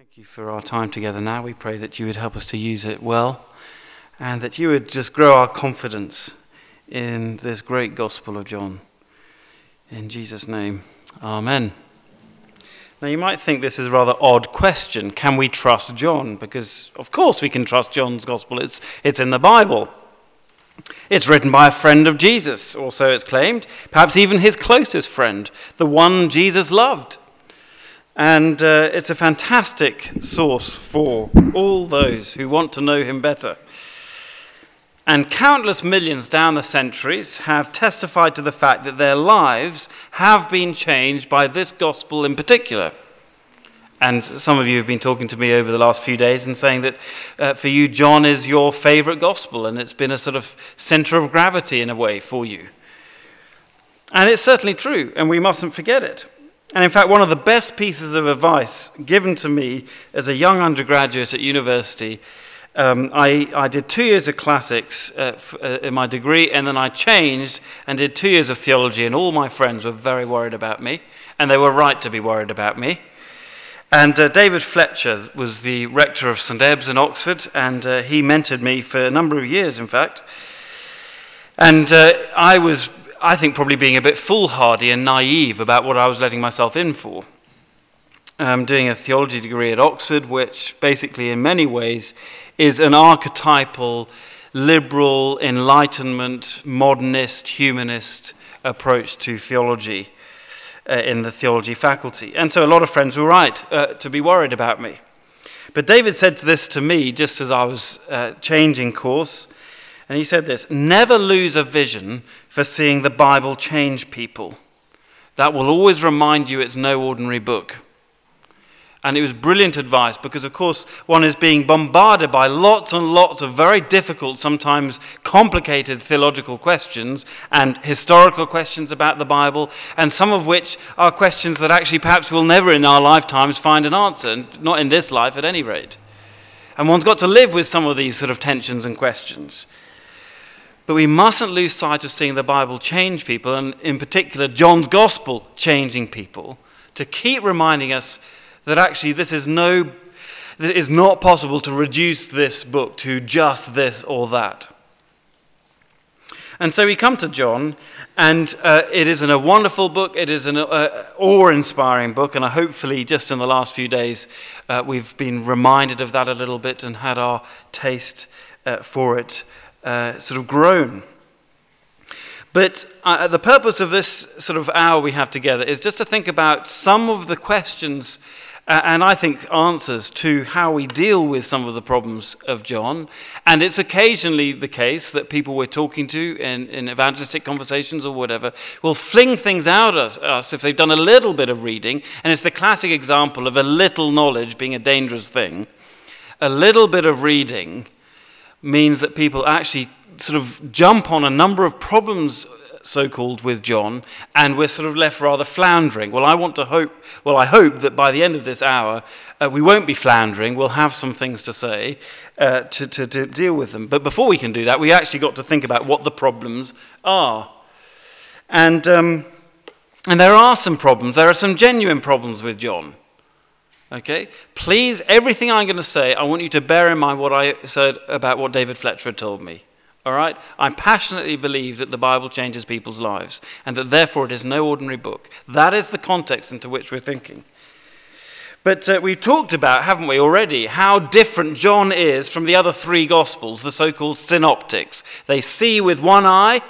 Thank you for our time together now. We pray that you would help us to use it well and that you would just grow our confidence in this great gospel of John. In Jesus' name, Amen. Now, you might think this is a rather odd question. Can we trust John? Because, of course, we can trust John's gospel, it's, it's in the Bible. It's written by a friend of Jesus, or so it's claimed, perhaps even his closest friend, the one Jesus loved. And uh, it's a fantastic source for all those who want to know him better. And countless millions down the centuries have testified to the fact that their lives have been changed by this gospel in particular. And some of you have been talking to me over the last few days and saying that uh, for you, John is your favorite gospel, and it's been a sort of center of gravity in a way for you. And it's certainly true, and we mustn't forget it. And in fact, one of the best pieces of advice given to me as a young undergraduate at university, um, I, I, did two years of classics uh, f- uh, in my degree, and then I changed and did two years of theology, and all my friends were very worried about me, and they were right to be worried about me. And uh, David Fletcher was the rector of St. Ebbe's in Oxford, and uh, he mentored me for a number of years, in fact. And uh, I was I think, probably being a bit foolhardy and naive about what I was letting myself in for. I'm doing a theology degree at Oxford, which basically, in many ways, is an archetypal, liberal, enlightenment, modernist, humanist approach to theology uh, in the theology faculty. And so a lot of friends were right uh, to be worried about me. But David said this to me just as I was uh, changing course. And he said this Never lose a vision for seeing the Bible change people. That will always remind you it's no ordinary book. And it was brilliant advice because, of course, one is being bombarded by lots and lots of very difficult, sometimes complicated theological questions and historical questions about the Bible, and some of which are questions that actually perhaps we'll never in our lifetimes find an answer, not in this life at any rate. And one's got to live with some of these sort of tensions and questions. But we mustn't lose sight of seeing the Bible change people, and in particular, John's gospel changing people, to keep reminding us that actually this is no, it is not possible to reduce this book to just this or that. And so we come to John, and uh, it is a wonderful book. It is an uh, awe inspiring book, and hopefully, just in the last few days, uh, we've been reminded of that a little bit and had our taste uh, for it uh, sort of grown. But uh, the purpose of this sort of hour we have together is just to think about some of the questions uh, and I think answers to how we deal with some of the problems of John. And it's occasionally the case that people we're talking to in, in evangelistic conversations or whatever will fling things out at us if they've done a little bit of reading. And it's the classic example of a little knowledge being a dangerous thing. A little bit of reading means that people actually sort of jump on a number of problems so called with John, and we're sort of left rather floundering. Well, I want to hope, well, I hope that by the end of this hour, uh, we won't be floundering. We'll have some things to say uh, to, to, to deal with them. But before we can do that, we actually got to think about what the problems are. And, um, and there are some problems. There are some genuine problems with John. Okay? Please, everything I'm going to say, I want you to bear in mind what I said about what David Fletcher told me. All right? I passionately believe that the Bible changes people's lives and that therefore it is no ordinary book. That is the context into which we're thinking. But uh, we've talked about, haven't we, already, how different John is from the other three Gospels, the so called synoptics. They see with one eye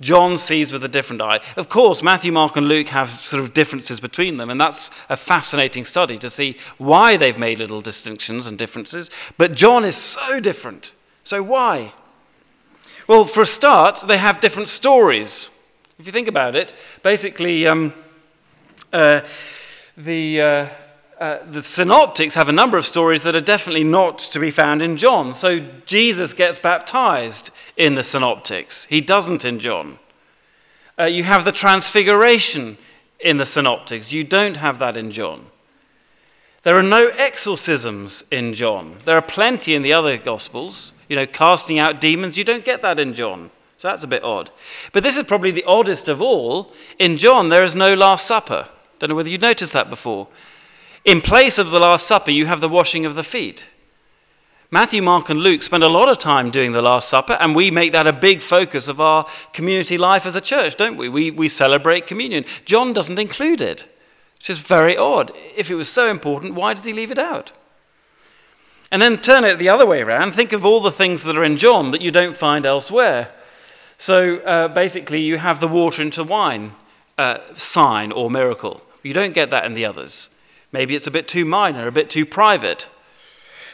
John sees with a different eye. Of course, Matthew, Mark, and Luke have sort of differences between them, and that's a fascinating study to see why they've made little distinctions and differences. But John is so different. So, why? Well, for a start, they have different stories. If you think about it, basically, um, uh, the. Uh, uh, the synoptics have a number of stories that are definitely not to be found in John. So Jesus gets baptized in the synoptics, he doesn't in John. Uh, you have the transfiguration in the synoptics, you don't have that in John. There are no exorcisms in John. There are plenty in the other Gospels. You know, casting out demons, you don't get that in John. So that's a bit odd. But this is probably the oddest of all. In John, there is no Last Supper. Don't know whether you noticed that before. In place of the Last Supper, you have the washing of the feet. Matthew, Mark, and Luke spend a lot of time doing the Last Supper, and we make that a big focus of our community life as a church, don't we? We, we celebrate communion. John doesn't include it, which is very odd. If it was so important, why did he leave it out? And then turn it the other way around. Think of all the things that are in John that you don't find elsewhere. So uh, basically, you have the water into wine uh, sign or miracle. You don't get that in the others. Maybe it's a bit too minor, a bit too private.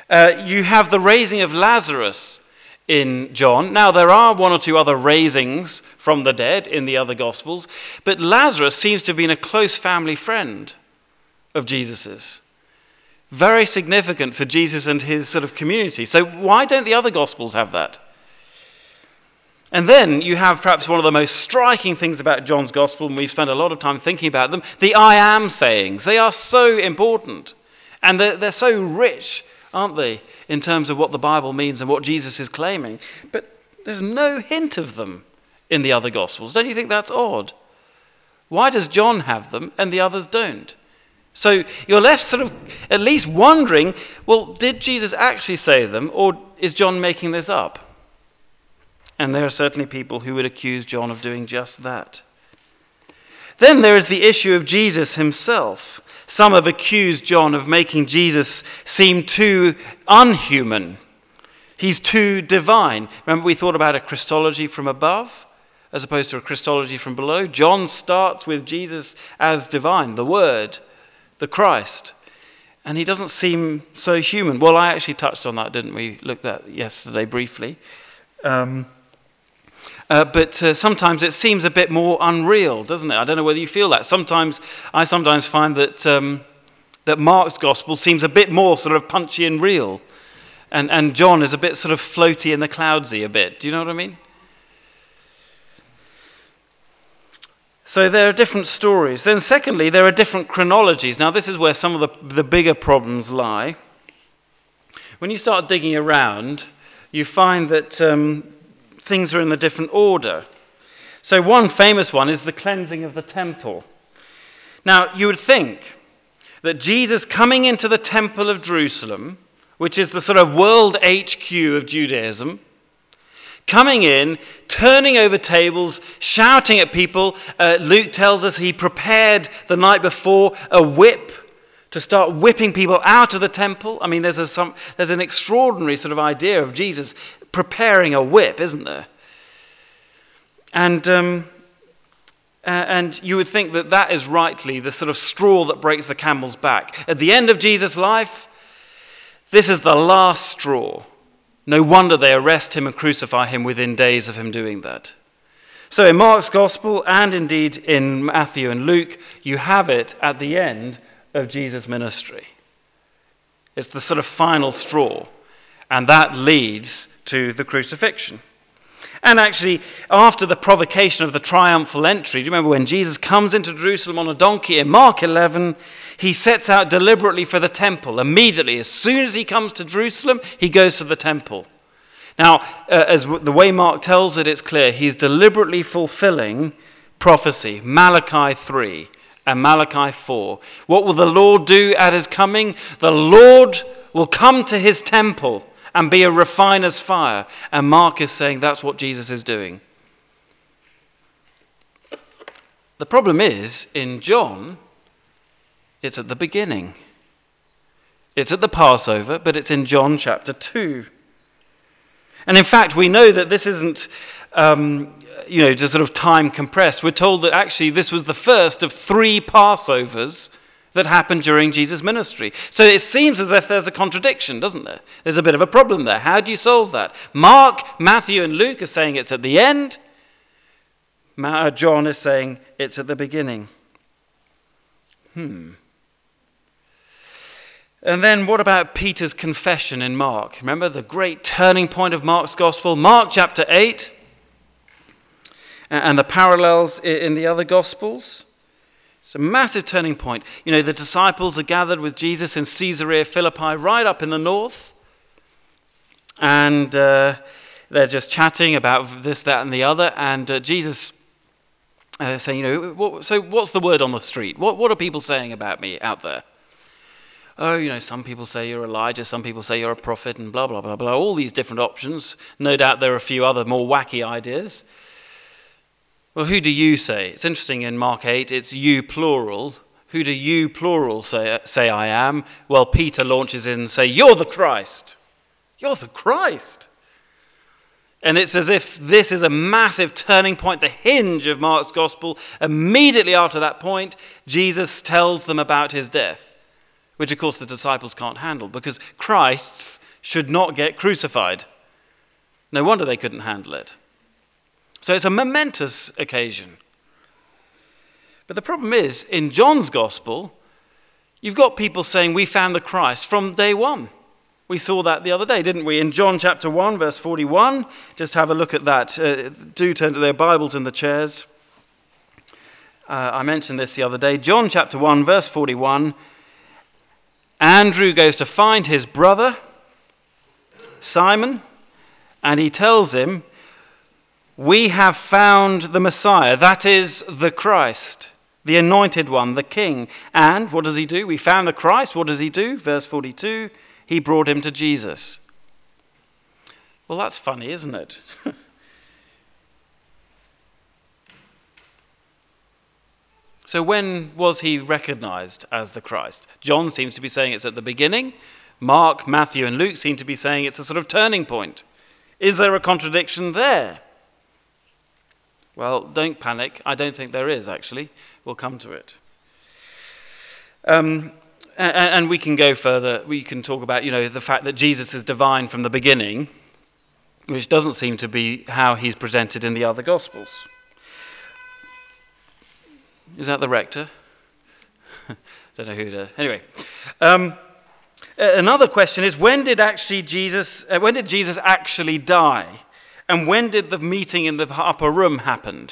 Uh, you have the raising of Lazarus in John. Now, there are one or two other raisings from the dead in the other Gospels, but Lazarus seems to have been a close family friend of Jesus's. Very significant for Jesus and his sort of community. So, why don't the other Gospels have that? And then you have perhaps one of the most striking things about John's Gospel, and we've spent a lot of time thinking about them the I am sayings. They are so important, and they're, they're so rich aren't they, in terms of what the Bible means and what Jesus is claiming. But there's no hint of them in the other Gospels. Don't you think that's odd? Why does John have them and the others don't? So you're left sort of at least wondering well, did Jesus actually say them, or is John making this up? And there are certainly people who would accuse John of doing just that. Then there is the issue of Jesus himself. Some have accused John of making Jesus seem too unhuman. He's too divine. Remember, we thought about a Christology from above as opposed to a Christology from below. John starts with Jesus as divine, the Word, the Christ. And he doesn't seem so human. Well, I actually touched on that, didn't we? Looked at yesterday briefly. Um, uh, but uh, sometimes it seems a bit more unreal, doesn't it? I don't know whether you feel that. Sometimes I sometimes find that um, that Mark's gospel seems a bit more sort of punchy and real, and and John is a bit sort of floaty in the cloudsy a bit. Do you know what I mean? So there are different stories. Then, secondly, there are different chronologies. Now, this is where some of the, the bigger problems lie. When you start digging around, you find that um, things are in the different order. So, one famous one is the cleansing of the temple. Now, you would think that Jesus coming into the temple of Jerusalem, which is the sort of world HQ of Judaism, coming in, turning over tables, shouting at people. Uh, Luke tells us he prepared the night before a whip to start whipping people out of the temple. I mean, there's, a, some, there's an extraordinary sort of idea of Jesus preparing a whip, isn't there? And, um, and you would think that that is rightly the sort of straw that breaks the camel's back. At the end of Jesus' life, this is the last straw. No wonder they arrest him and crucify him within days of him doing that. So, in Mark's gospel and indeed in Matthew and Luke, you have it at the end of Jesus' ministry. It's the sort of final straw, and that leads to the crucifixion. And actually, after the provocation of the triumphal entry, do you remember when Jesus comes into Jerusalem on a donkey in Mark 11? He sets out deliberately for the temple. Immediately, as soon as he comes to Jerusalem, he goes to the temple. Now, uh, as the way Mark tells it, it's clear he's deliberately fulfilling prophecy, Malachi 3 and Malachi 4. What will the Lord do at his coming? The Lord will come to his temple and be a refiner's fire. And Mark is saying that's what Jesus is doing. The problem is, in John, it's at the beginning. It's at the Passover, but it's in John chapter 2. And in fact, we know that this isn't, um, you know, just sort of time compressed. We're told that actually this was the first of three Passovers that happened during Jesus' ministry. So it seems as if there's a contradiction, doesn't there? There's a bit of a problem there. How do you solve that? Mark, Matthew, and Luke are saying it's at the end. Uh, John is saying it's at the beginning. Hmm. And then what about Peter's confession in Mark? Remember the great turning point of Mark's gospel? Mark chapter 8 and the parallels in the other gospels. A massive turning point. You know, the disciples are gathered with Jesus in Caesarea Philippi, right up in the north. And uh, they're just chatting about this, that, and the other. And uh, Jesus uh, saying, you know, what, so what's the word on the street? What, what are people saying about me out there? oh, you know, some people say you're Elijah, some people say you're a prophet, and blah, blah, blah, blah. All these different options. No doubt there are a few other more wacky ideas. Well, who do you say? It's interesting in Mark 8, it's you plural. Who do you plural say, say I am? Well, Peter launches in and say, You're the Christ. You're the Christ. And it's as if this is a massive turning point, the hinge of Mark's gospel. Immediately after that point, Jesus tells them about his death, which of course the disciples can't handle because Christ's should not get crucified. No wonder they couldn't handle it. So it's a momentous occasion. But the problem is, in John's gospel, you've got people saying, We found the Christ from day one. We saw that the other day, didn't we? In John chapter 1, verse 41. Just have a look at that. Uh, do turn to their Bibles in the chairs. Uh, I mentioned this the other day. John chapter 1, verse 41. Andrew goes to find his brother, Simon, and he tells him, We have found the Messiah, that is the Christ, the anointed one, the King. And what does he do? We found the Christ. What does he do? Verse 42 he brought him to Jesus. Well, that's funny, isn't it? so, when was he recognized as the Christ? John seems to be saying it's at the beginning. Mark, Matthew, and Luke seem to be saying it's a sort of turning point. Is there a contradiction there? Well, don't panic. I don't think there is, actually. We'll come to it. Um, and we can go further. We can talk about, you know, the fact that Jesus is divine from the beginning, which doesn't seem to be how he's presented in the other Gospels. Is that the rector? Don't know who does. Anyway, um, another question is: When did actually Jesus? Uh, when did Jesus actually die? And when did the meeting in the upper room happen?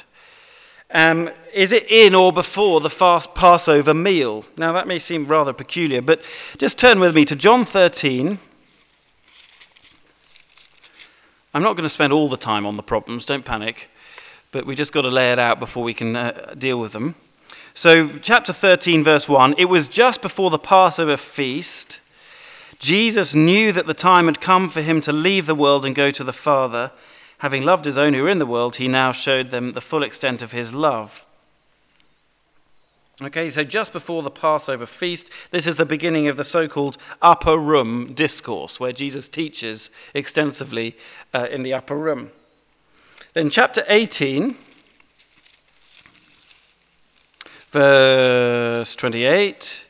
Um, is it in or before the fast Passover meal? Now, that may seem rather peculiar, but just turn with me to John 13. I'm not going to spend all the time on the problems, don't panic, but we just got to lay it out before we can uh, deal with them. So, chapter 13, verse 1 it was just before the Passover feast. Jesus knew that the time had come for him to leave the world and go to the Father. Having loved his own who were in the world, he now showed them the full extent of his love. Okay, so just before the Passover feast, this is the beginning of the so called upper room discourse, where Jesus teaches extensively uh, in the upper room. Then, chapter 18, verse 28.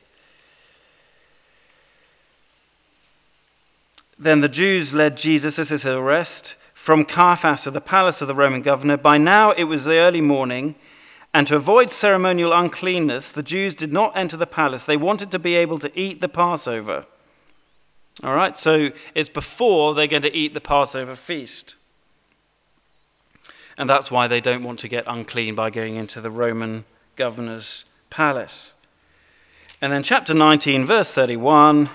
Then the Jews led Jesus, this is his arrest, from Caiaphas to the palace of the Roman governor. By now it was the early morning, and to avoid ceremonial uncleanness, the Jews did not enter the palace. They wanted to be able to eat the Passover. All right, so it's before they're going to eat the Passover feast. And that's why they don't want to get unclean by going into the Roman governor's palace. And then, chapter 19, verse 31.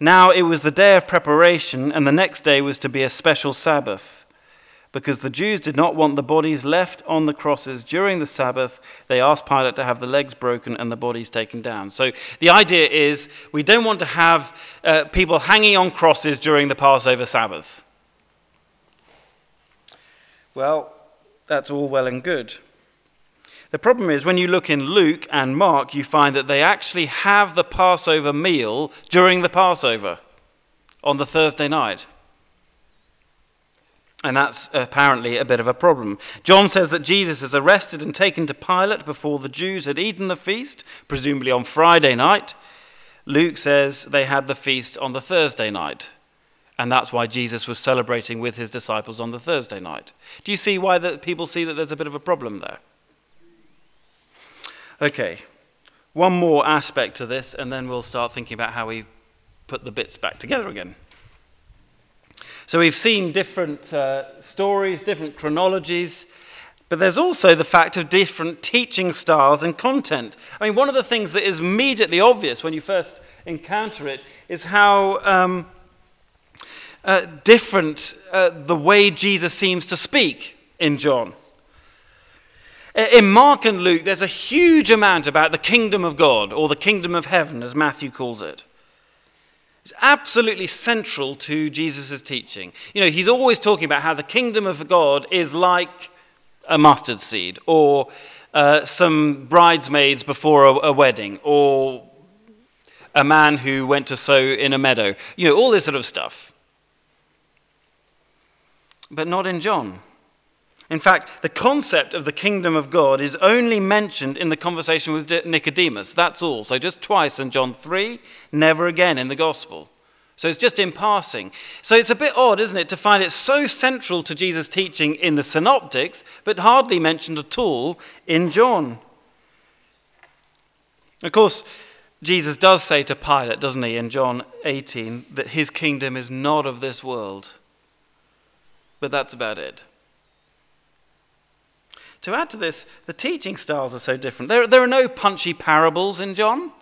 Now it was the day of preparation, and the next day was to be a special Sabbath. Because the Jews did not want the bodies left on the crosses during the Sabbath, they asked Pilate to have the legs broken and the bodies taken down. So the idea is we don't want to have uh, people hanging on crosses during the Passover Sabbath. Well, that's all well and good. The problem is when you look in Luke and Mark, you find that they actually have the Passover meal during the Passover on the Thursday night. And that's apparently a bit of a problem. John says that Jesus is arrested and taken to Pilate before the Jews had eaten the feast, presumably on Friday night. Luke says they had the feast on the Thursday night. And that's why Jesus was celebrating with his disciples on the Thursday night. Do you see why the people see that there's a bit of a problem there? Okay, one more aspect to this, and then we'll start thinking about how we put the bits back together again. So we've seen different uh, stories, different chronologies, but there's also the fact of different teaching styles and content. I mean, one of the things that is immediately obvious when you first encounter it is how um, uh, different uh, the way Jesus seems to speak in John. In Mark and Luke, there's a huge amount about the kingdom of God, or the kingdom of heaven, as Matthew calls it. It's absolutely central to Jesus' teaching. You know, he's always talking about how the kingdom of God is like a mustard seed, or uh, some bridesmaids before a, a wedding, or a man who went to sow in a meadow. You know, all this sort of stuff. But not in John. In fact, the concept of the kingdom of God is only mentioned in the conversation with Nicodemus. That's all. So just twice in John 3, never again in the gospel. So it's just in passing. So it's a bit odd, isn't it, to find it so central to Jesus' teaching in the synoptics, but hardly mentioned at all in John. Of course, Jesus does say to Pilate, doesn't he, in John 18, that his kingdom is not of this world. But that's about it. To add to this, the teaching styles are so different. There, there are no punchy parables in John.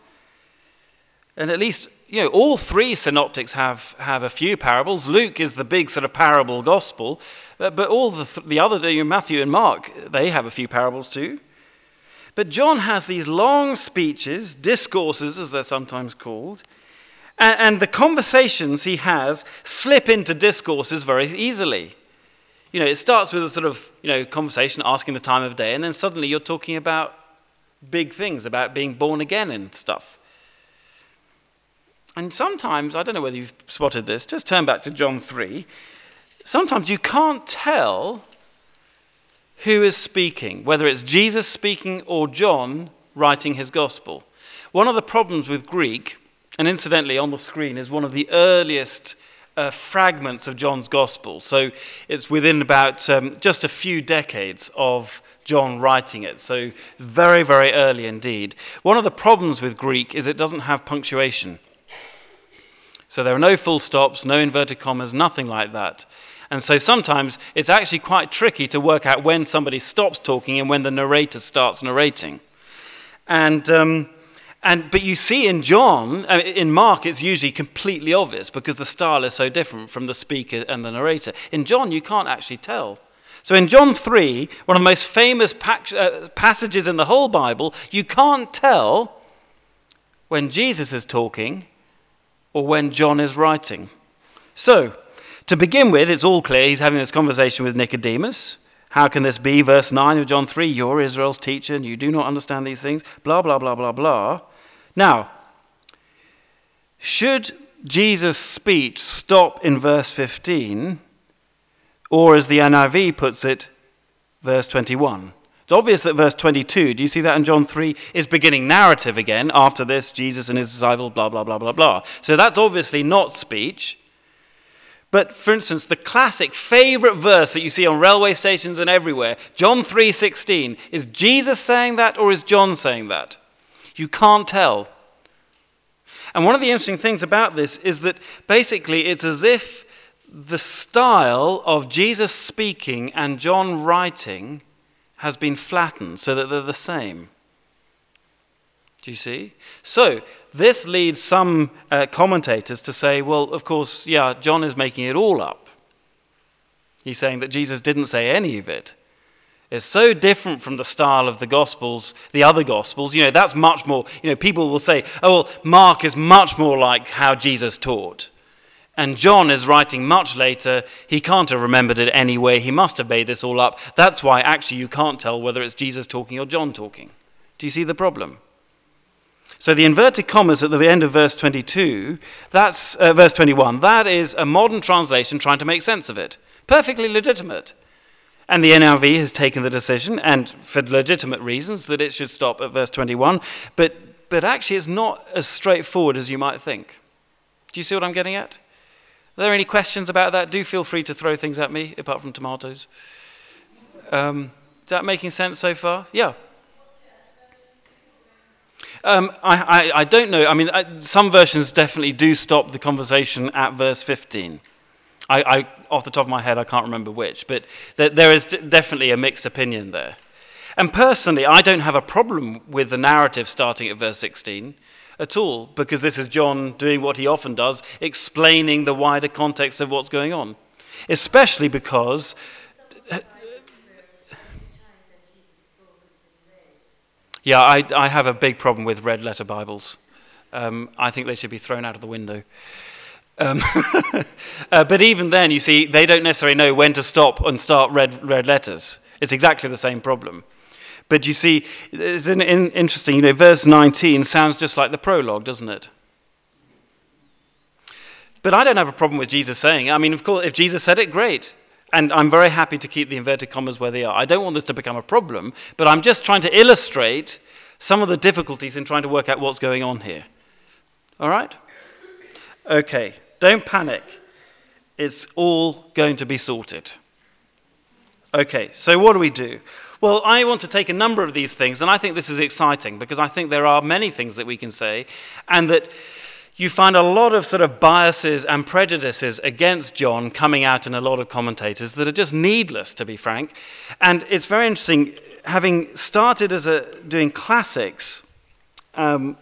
And at least, you know, all three synoptics have, have a few parables. Luke is the big sort of parable gospel. But, but all the, the other, you know, Matthew and Mark, they have a few parables too. But John has these long speeches, discourses as they're sometimes called, and, and the conversations he has slip into discourses very easily. You know, it starts with a sort of, you know, conversation asking the time of day, and then suddenly you're talking about big things, about being born again and stuff. And sometimes, I don't know whether you've spotted this, just turn back to John 3. Sometimes you can't tell who is speaking, whether it's Jesus speaking or John writing his gospel. One of the problems with Greek, and incidentally on the screen is one of the earliest uh, fragments of John's Gospel. So it's within about um, just a few decades of John writing it. So very, very early indeed. One of the problems with Greek is it doesn't have punctuation. So there are no full stops, no inverted commas, nothing like that. And so sometimes it's actually quite tricky to work out when somebody stops talking and when the narrator starts narrating. And um, and, but you see in John, uh, in Mark, it's usually completely obvious because the style is so different from the speaker and the narrator. In John, you can't actually tell. So in John 3, one of the most famous uh, passages in the whole Bible, you can't tell when Jesus is talking or when John is writing. So, to begin with, it's all clear he's having this conversation with Nicodemus. How can this be? Verse 9 of John 3 You're Israel's teacher and you do not understand these things. Blah, blah, blah, blah, blah. Now, should Jesus' speech stop in verse 15, or as the NIV puts it, verse 21? It's obvious that verse 22, do you see that in John 3, is beginning narrative again. After this, Jesus and his disciples, blah, blah, blah, blah, blah. So that's obviously not speech. But for instance, the classic favorite verse that you see on railway stations and everywhere, John 3:16, is Jesus saying that or is John saying that? You can't tell. And one of the interesting things about this is that basically it's as if the style of Jesus speaking and John writing has been flattened so that they're the same. Do you see? So, this leads some uh, commentators to say, well, of course, yeah, John is making it all up. He's saying that Jesus didn't say any of it. it is so different from the style of the Gospels, the other Gospels. You know, that's much more, you know, people will say, oh, well, Mark is much more like how Jesus taught. And John is writing much later. He can't have remembered it anyway. He must have made this all up. That's why actually you can't tell whether it's Jesus talking or John talking. Do you see the problem? So the inverted commas at the end of verse 22, that's uh, verse 21, that is a modern translation trying to make sense of it. Perfectly legitimate. And the NIV has taken the decision, and for legitimate reasons, that it should stop at verse 21. But, but actually, it's not as straightforward as you might think. Do you see what I'm getting at? Are there any questions about that? Do feel free to throw things at me, apart from tomatoes. Um, is that making sense so far? Yeah. Um, I, I, I, don't know. I mean, I, some versions definitely do stop the conversation at verse 15. I, off the top of my head, I can't remember which, but there, there is definitely a mixed opinion there. And personally, I don't have a problem with the narrative starting at verse 16 at all, because this is John doing what he often does, explaining the wider context of what's going on. Especially because. Yeah, I, I have a big problem with red letter Bibles. Um, I think they should be thrown out of the window. Um, uh, but even then, you see, they don't necessarily know when to stop and start red, red letters. It's exactly the same problem. But you see, it's an, in, interesting, you know, verse 19 sounds just like the prologue, doesn't it? But I don't have a problem with Jesus saying, it. I mean, of course, if Jesus said it, great. And I'm very happy to keep the inverted commas where they are. I don't want this to become a problem, but I'm just trying to illustrate some of the difficulties in trying to work out what's going on here. All right? Okay, don't panic. It's all going to be sorted. Okay, so what do we do? Well, I want to take a number of these things, and I think this is exciting because I think there are many things that we can say, and that you find a lot of sort of biases and prejudices against John coming out in a lot of commentators that are just needless, to be frank. And it's very interesting, having started as a doing classics, um,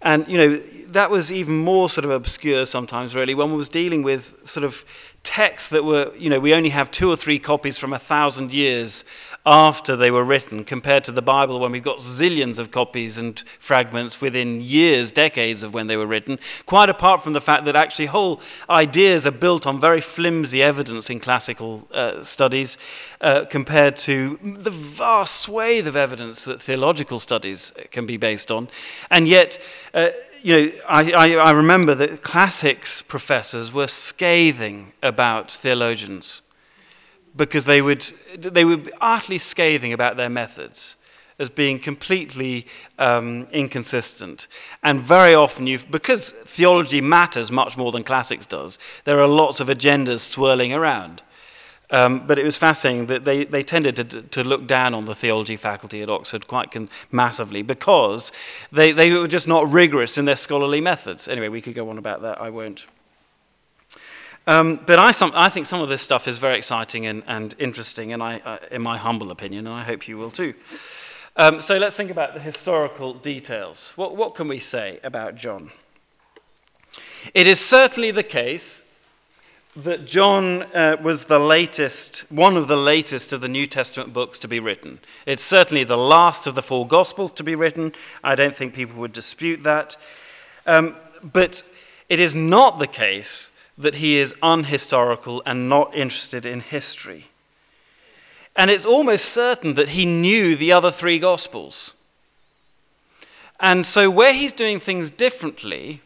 and you know that was even more sort of obscure sometimes, really, when one was dealing with sort of texts that were, you know, we only have two or three copies from a thousand years after they were written, compared to the Bible when we've got zillions of copies and fragments within years, decades of when they were written, quite apart from the fact that actually whole ideas are built on very flimsy evidence in classical uh, studies uh, compared to the vast swathe of evidence that theological studies can be based on. And yet, uh, you know, I, I, I remember that classics professors were scathing about theologians because they would, they be utterly scathing about their methods as being completely um, inconsistent. And very often, you because theology matters much more than classics does, there are lots of agendas swirling around. Um, but it was fascinating that they, they tended to, to look down on the theology faculty at Oxford quite massively because they, they were just not rigorous in their scholarly methods. Anyway, we could go on about that, I won't. Um, but I, some, I, think some of this stuff is very exciting and, and interesting, and I, uh, in my humble opinion, and I hope you will too. Um, so let's think about the historical details. What, what can we say about John? It is certainly the case that John uh, was the latest, one of the latest of the New Testament books to be written. It's certainly the last of the four Gospels to be written. I don't think people would dispute that. Um, but it is not the case that he is unhistorical and not interested in history. And it's almost certain that he knew the other three Gospels. And so, where he's doing things differently,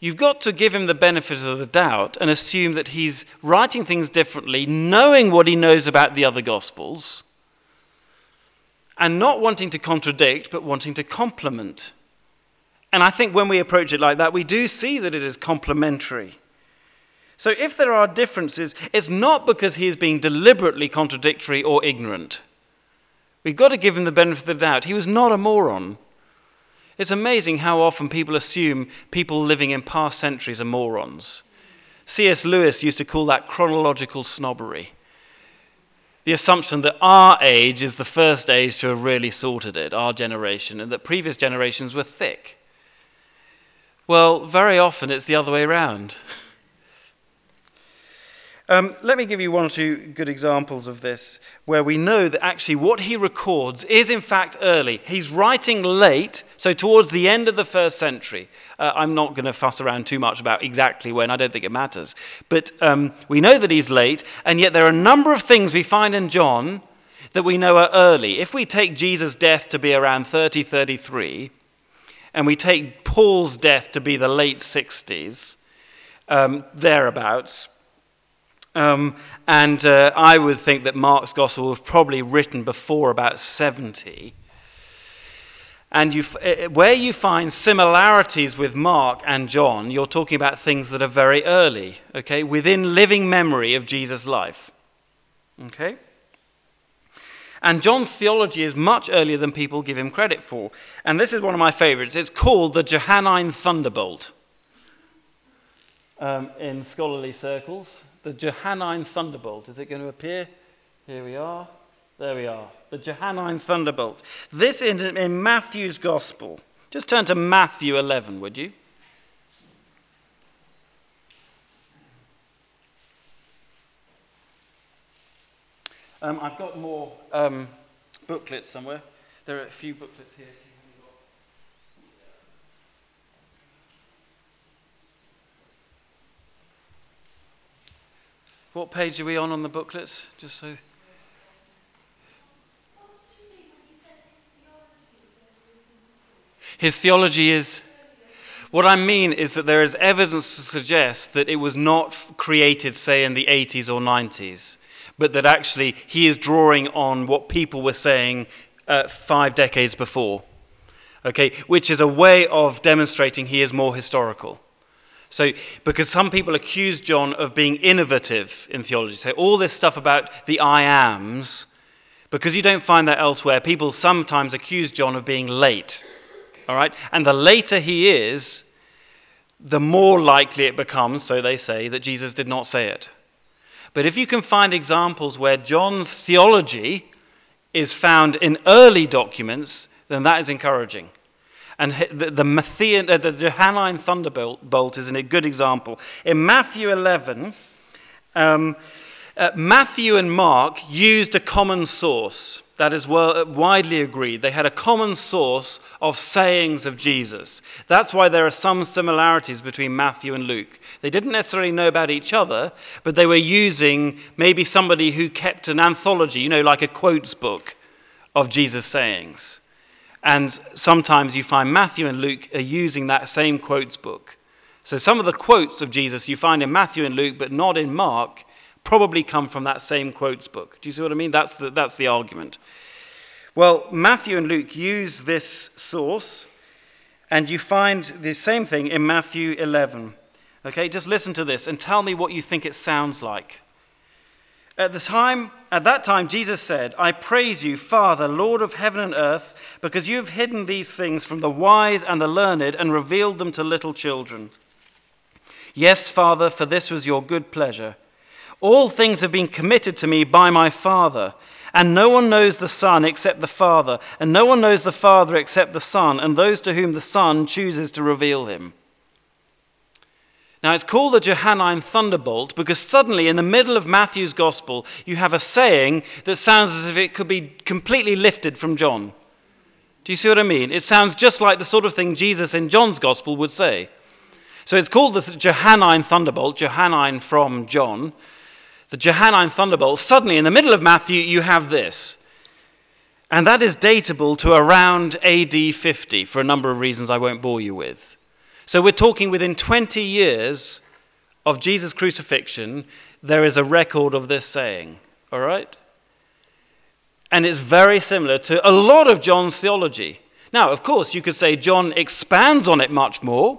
You've got to give him the benefit of the doubt and assume that he's writing things differently, knowing what he knows about the other Gospels, and not wanting to contradict, but wanting to complement. And I think when we approach it like that, we do see that it is complementary. So if there are differences, it's not because he is being deliberately contradictory or ignorant. We've got to give him the benefit of the doubt. He was not a moron. It's amazing how often people assume people living in past centuries are morons. C.S. Lewis used to call that chronological snobbery. The assumption that our age is the first age to have really sorted it, our generation, and that previous generations were thick. Well, very often it's the other way around. Um, let me give you one or two good examples of this where we know that actually what he records is in fact early. He's writing late, so towards the end of the first century. Uh, I'm not going to fuss around too much about exactly when, I don't think it matters. But um, we know that he's late, and yet there are a number of things we find in John that we know are early. If we take Jesus' death to be around 30, 33, and we take Paul's death to be the late 60s, um, thereabouts, um, and uh, I would think that Mark's gospel was probably written before about 70. And you, uh, where you find similarities with Mark and John, you're talking about things that are very early, okay, within living memory of Jesus' life. Okay? And John's theology is much earlier than people give him credit for. And this is one of my favorites. It's called the Johannine Thunderbolt um, in scholarly circles the Johannine thunderbolt. Is it going to appear? Here we are. There we are. The Johannine thunderbolt. This in, in Matthew's Gospel. Just turn to Matthew 11, would you? Um, I've got more um, booklets somewhere. There are a few booklets here. What page are we on on the booklets? Just so. His theology is. What I mean is that there is evidence to suggest that it was not created, say, in the 80s or 90s, but that actually he is drawing on what people were saying uh, five decades before, okay, which is a way of demonstrating he is more historical. So, because some people accuse John of being innovative in theology, say all this stuff about the I ams, because you don't find that elsewhere, people sometimes accuse John of being late. All right? And the later he is, the more likely it becomes, so they say, that Jesus did not say it. But if you can find examples where John's theology is found in early documents, then that is encouraging. And the, the, Matthean, uh, the Johannine thunderbolt is a good example. In Matthew 11, um, uh, Matthew and Mark used a common source that is well, uh, widely agreed. They had a common source of sayings of Jesus. That's why there are some similarities between Matthew and Luke. They didn't necessarily know about each other, but they were using maybe somebody who kept an anthology, you know, like a quotes book of Jesus' sayings. And sometimes you find Matthew and Luke are using that same quotes book. So some of the quotes of Jesus you find in Matthew and Luke, but not in Mark, probably come from that same quotes book. Do you see what I mean? That's the, that's the argument. Well, Matthew and Luke use this source, and you find the same thing in Matthew 11. Okay, just listen to this and tell me what you think it sounds like. At the time, at that time, Jesus said, I praise you, Father, Lord of heaven and earth, because you have hidden these things from the wise and the learned and revealed them to little children. Yes, Father, for this was your good pleasure. All things have been committed to me by my Father. And no one knows the Son except the Father, and no one knows the Father except the Son, and those to whom the Son chooses to reveal him. Now, it's called the Johannine thunderbolt because suddenly, in the middle of Matthew's gospel, you have a saying that sounds as if it could be completely lifted from John. Do you see what I mean? It sounds just like the sort of thing Jesus in John's gospel would say. So it's called the Johannine thunderbolt, Johannine from John the Johannine thunderbolt, suddenly in the middle of Matthew, you have this. And that is datable to around AD 50 for a number of reasons I won't bore you with. So we're talking within 20 years of Jesus' crucifixion, there is a record of this saying. All right? And it's very similar to a lot of John's theology. Now, of course, you could say John expands on it much more.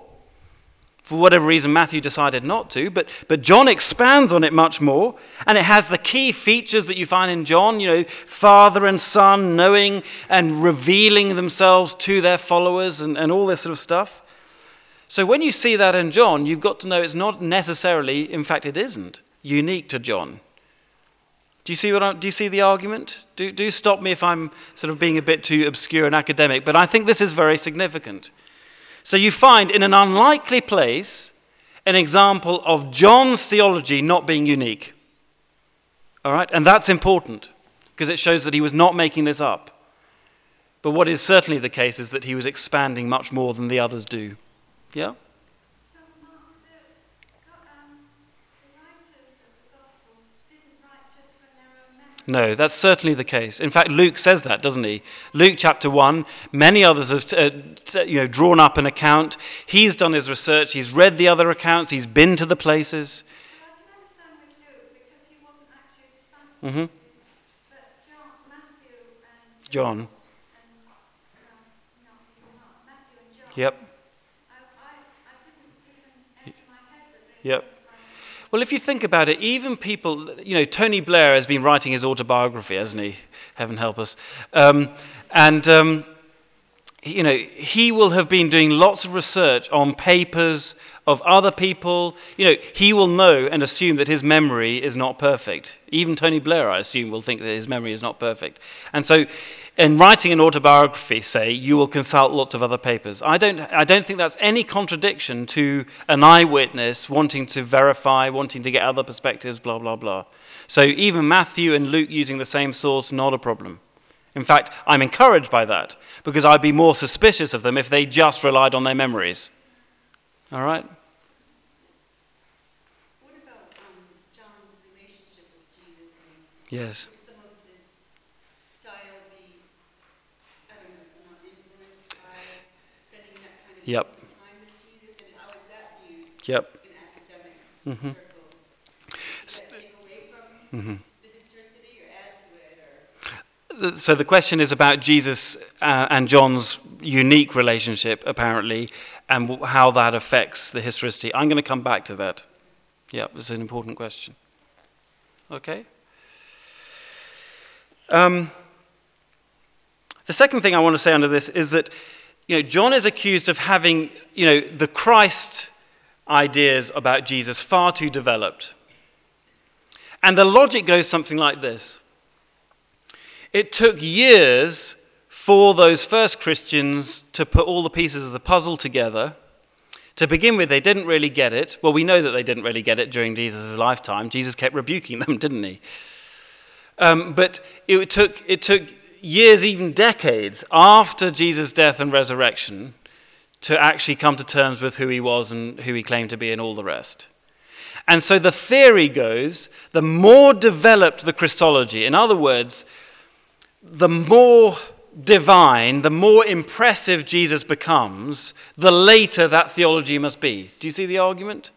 For whatever reason, Matthew decided not to, but, but John expands on it much more. And it has the key features that you find in John, you know, father and son knowing and revealing themselves to their followers and, and all this sort of stuff. So when you see that in John, you've got to know it's not necessarily, in fact, it isn't unique to John. Do you see what I, do you see the argument? Do, do stop me if I'm sort of being a bit too obscure and academic, but I think this is very significant. So you find in an unlikely place an example of John's theology not being unique. All right? And that's important because it shows that he was not making this up. But what is certainly the case is that he was expanding much more than the others do. Yeah? No, that's certainly the case. In fact, Luke says that, doesn't he? Luke chapter 1, many others have uh, you know, drawn up an account. He's done his research, he's read the other accounts, he's been to the places. Mm-hmm. John. Yep. Yep. Well, if you think about it, even people, you know, Tony Blair has been writing his autobiography, hasn't he? Heaven help us. Um, and, um, you know, he will have been doing lots of research on papers of other people. You know, he will know and assume that his memory is not perfect. Even Tony Blair, I assume, will think that his memory is not perfect. And so in writing an autobiography, say, you will consult lots of other papers. I don't, I don't think that's any contradiction to an eyewitness wanting to verify, wanting to get other perspectives, blah, blah, blah. So even Matthew and Luke using the same source, not a problem. In fact, I'm encouraged by that because I'd be more suspicious of them if they just relied on their memories. All right? What about um, John's relationship with Jesus and Yes. would some of his style be, I don't know, somehow influenced by spending that kind of Yep. intimate time with Jesus? And how is that viewed Yep. in academic Mhm. circles? Does that take away from Mhm. the historicity or add to it? Or The- So the question is about Jesus uh, and John's unique relationship, apparently, and how that affects the historicity. I'm going to come back to that. Yeah, it's an important question. Okay? Um, the second thing I want to say under this is that you know, John is accused of having you know, the Christ ideas about Jesus far too developed. And the logic goes something like this It took years for those first Christians to put all the pieces of the puzzle together. To begin with, they didn't really get it. Well, we know that they didn't really get it during Jesus' lifetime. Jesus kept rebuking them, didn't he? Um, but it took, it took years, even decades, after Jesus' death and resurrection to actually come to terms with who he was and who he claimed to be and all the rest. And so the theory goes the more developed the Christology, in other words, the more divine, the more impressive Jesus becomes, the later that theology must be. Do you see the argument?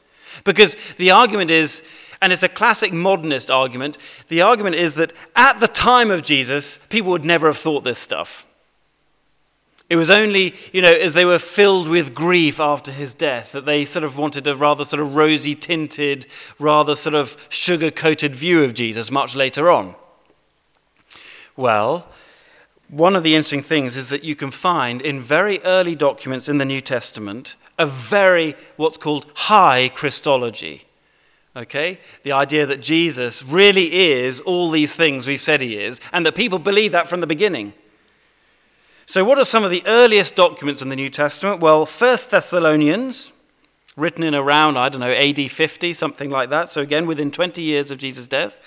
Because the argument is, and it's a classic modernist argument, the argument is that at the time of Jesus, people would never have thought this stuff. It was only, you know, as they were filled with grief after his death that they sort of wanted a rather sort of rosy tinted, rather sort of sugar coated view of Jesus much later on. Well, one of the interesting things is that you can find in very early documents in the New Testament a very, what's called high Christology. Okay? The idea that Jesus really is all these things we've said he is, and that people believe that from the beginning. So, what are some of the earliest documents in the New Testament? Well, 1 Thessalonians, written in around, I don't know, AD 50, something like that. So, again, within 20 years of Jesus' death.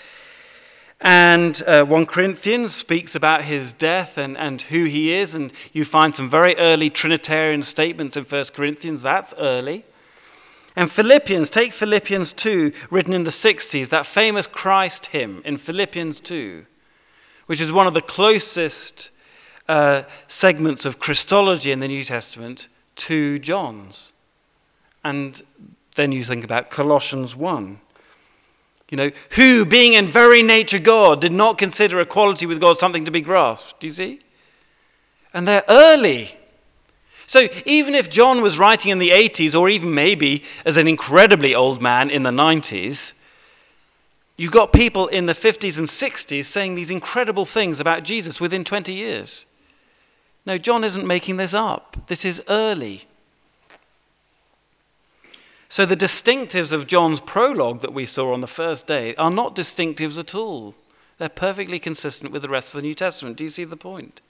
And uh, 1 Corinthians speaks about his death and, and who he is, and you find some very early Trinitarian statements in 1 Corinthians. That's early. And Philippians, take Philippians 2, written in the 60s, that famous Christ hymn in Philippians 2, which is one of the closest uh, segments of Christology in the New Testament to John's. And then you think about Colossians 1. You know, who, being in very nature God, did not consider equality with God something to be grasped. Do you see? And they're early. So even if John was writing in the 80s, or even maybe as an incredibly old man in the 90s, you've got people in the 50s and 60s saying these incredible things about Jesus within 20 years. No, John isn't making this up. This is early. So the distinctives of John's prologue that we saw on the first day are not distinctives at all. They're perfectly consistent with the rest of the New Testament. Do you see the point?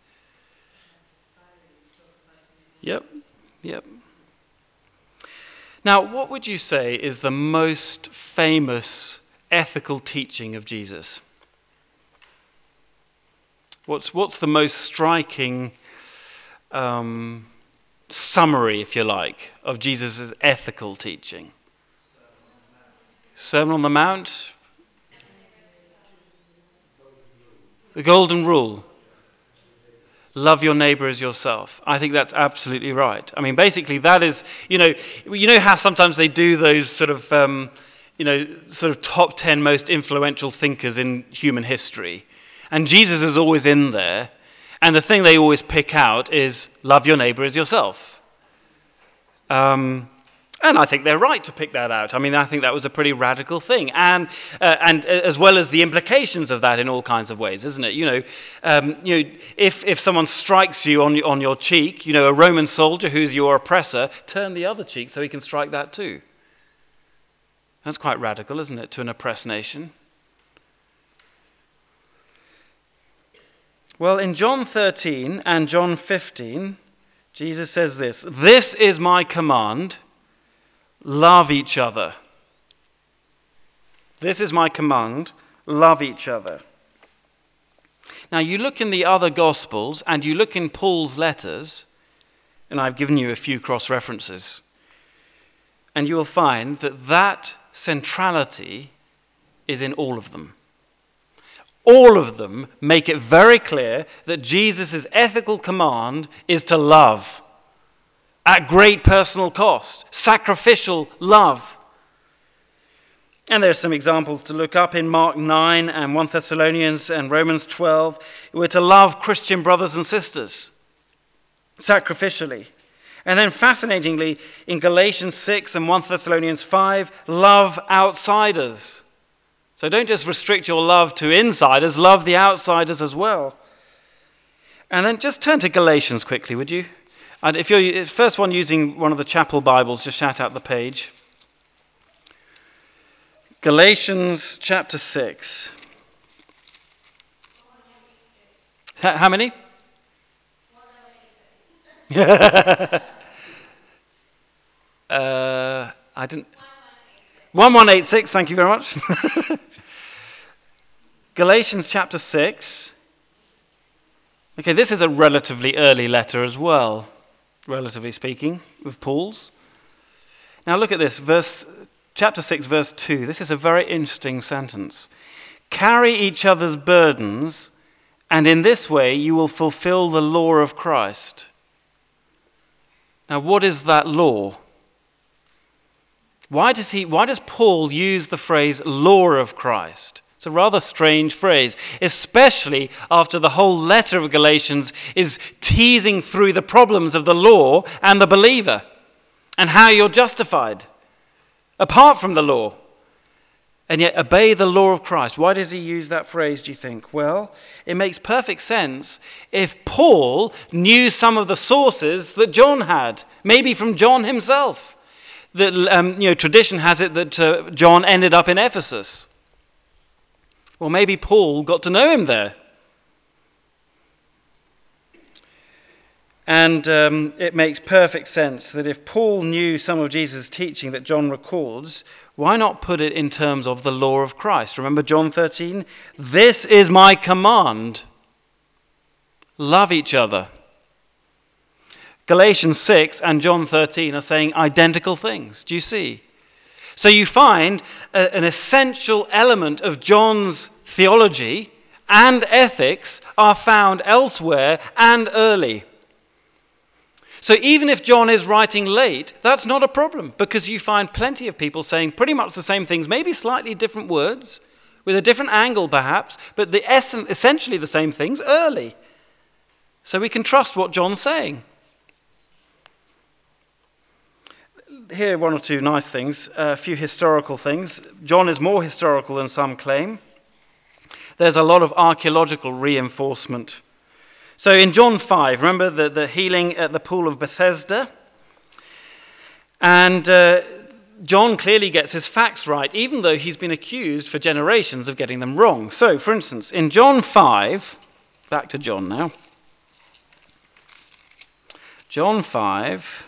Yep, yep. Now, what would you say is the most famous ethical teaching of Jesus? What's, what's the most striking um, summary, if you like, of Jesus' ethical teaching? Sermon on the Mount? The Golden Rule. Love your neighbor as yourself. I think that's absolutely right. I mean, basically, that is, you know, you know how sometimes they do those sort of, um, you know, sort of top 10 most influential thinkers in human history. And Jesus is always in there. And the thing they always pick out is love your neighbor as yourself. Um, and I think they're right to pick that out. I mean, I think that was a pretty radical thing, and uh, and as well as the implications of that in all kinds of ways, isn't it? You know, um, you know, if if someone strikes you on on your cheek, you know, a Roman soldier who's your oppressor, turn the other cheek so he can strike that too. That's quite radical, isn't it, to an oppressed nation? Well, in John 13 and John 15, Jesus says this This is my command love each other. This is my command love each other. Now, you look in the other Gospels and you look in Paul's letters, and I've given you a few cross references, and you will find that that centrality is in all of them. All of them make it very clear that Jesus' ethical command is to love at great personal cost, sacrificial love. And there's some examples to look up in Mark 9 and 1 Thessalonians and Romans 12. We're to love Christian brothers and sisters sacrificially. And then, fascinatingly, in Galatians 6 and 1 Thessalonians 5, love outsiders. So don't just restrict your love to insiders, love the outsiders as well. And then just turn to Galatians quickly, would you? And if you're first one using one of the chapel Bibles, just shout out the page. Galatians chapter 6. How many? uh, I didn't. 1186, thank you very much. Galatians chapter 6. Okay, this is a relatively early letter as well, relatively speaking, with Paul's. Now look at this, verse chapter 6 verse 2. This is a very interesting sentence. Carry each other's burdens, and in this way you will fulfill the law of Christ. Now what is that law? Why does, he, why does Paul use the phrase law of Christ? It's a rather strange phrase, especially after the whole letter of Galatians is teasing through the problems of the law and the believer and how you're justified apart from the law. And yet, obey the law of Christ. Why does he use that phrase, do you think? Well, it makes perfect sense if Paul knew some of the sources that John had, maybe from John himself that um, you know, tradition has it that uh, John ended up in Ephesus. Well, maybe Paul got to know him there. And um, it makes perfect sense that if Paul knew some of Jesus' teaching that John records, why not put it in terms of the law of Christ? Remember John 13? This is my command love each other. Galatians 6 and John 13 are saying identical things. Do you see? So you find a, an essential element of John's theology and ethics are found elsewhere and early. So even if John is writing late, that's not a problem because you find plenty of people saying pretty much the same things, maybe slightly different words, with a different angle perhaps, but the essence, essentially the same things early. So we can trust what John's saying. Here are one or two nice things, a few historical things. John is more historical than some claim. There's a lot of archaeological reinforcement. So in John 5, remember the, the healing at the pool of Bethesda? And uh, John clearly gets his facts right, even though he's been accused for generations of getting them wrong. So, for instance, in John 5, back to John now. John 5.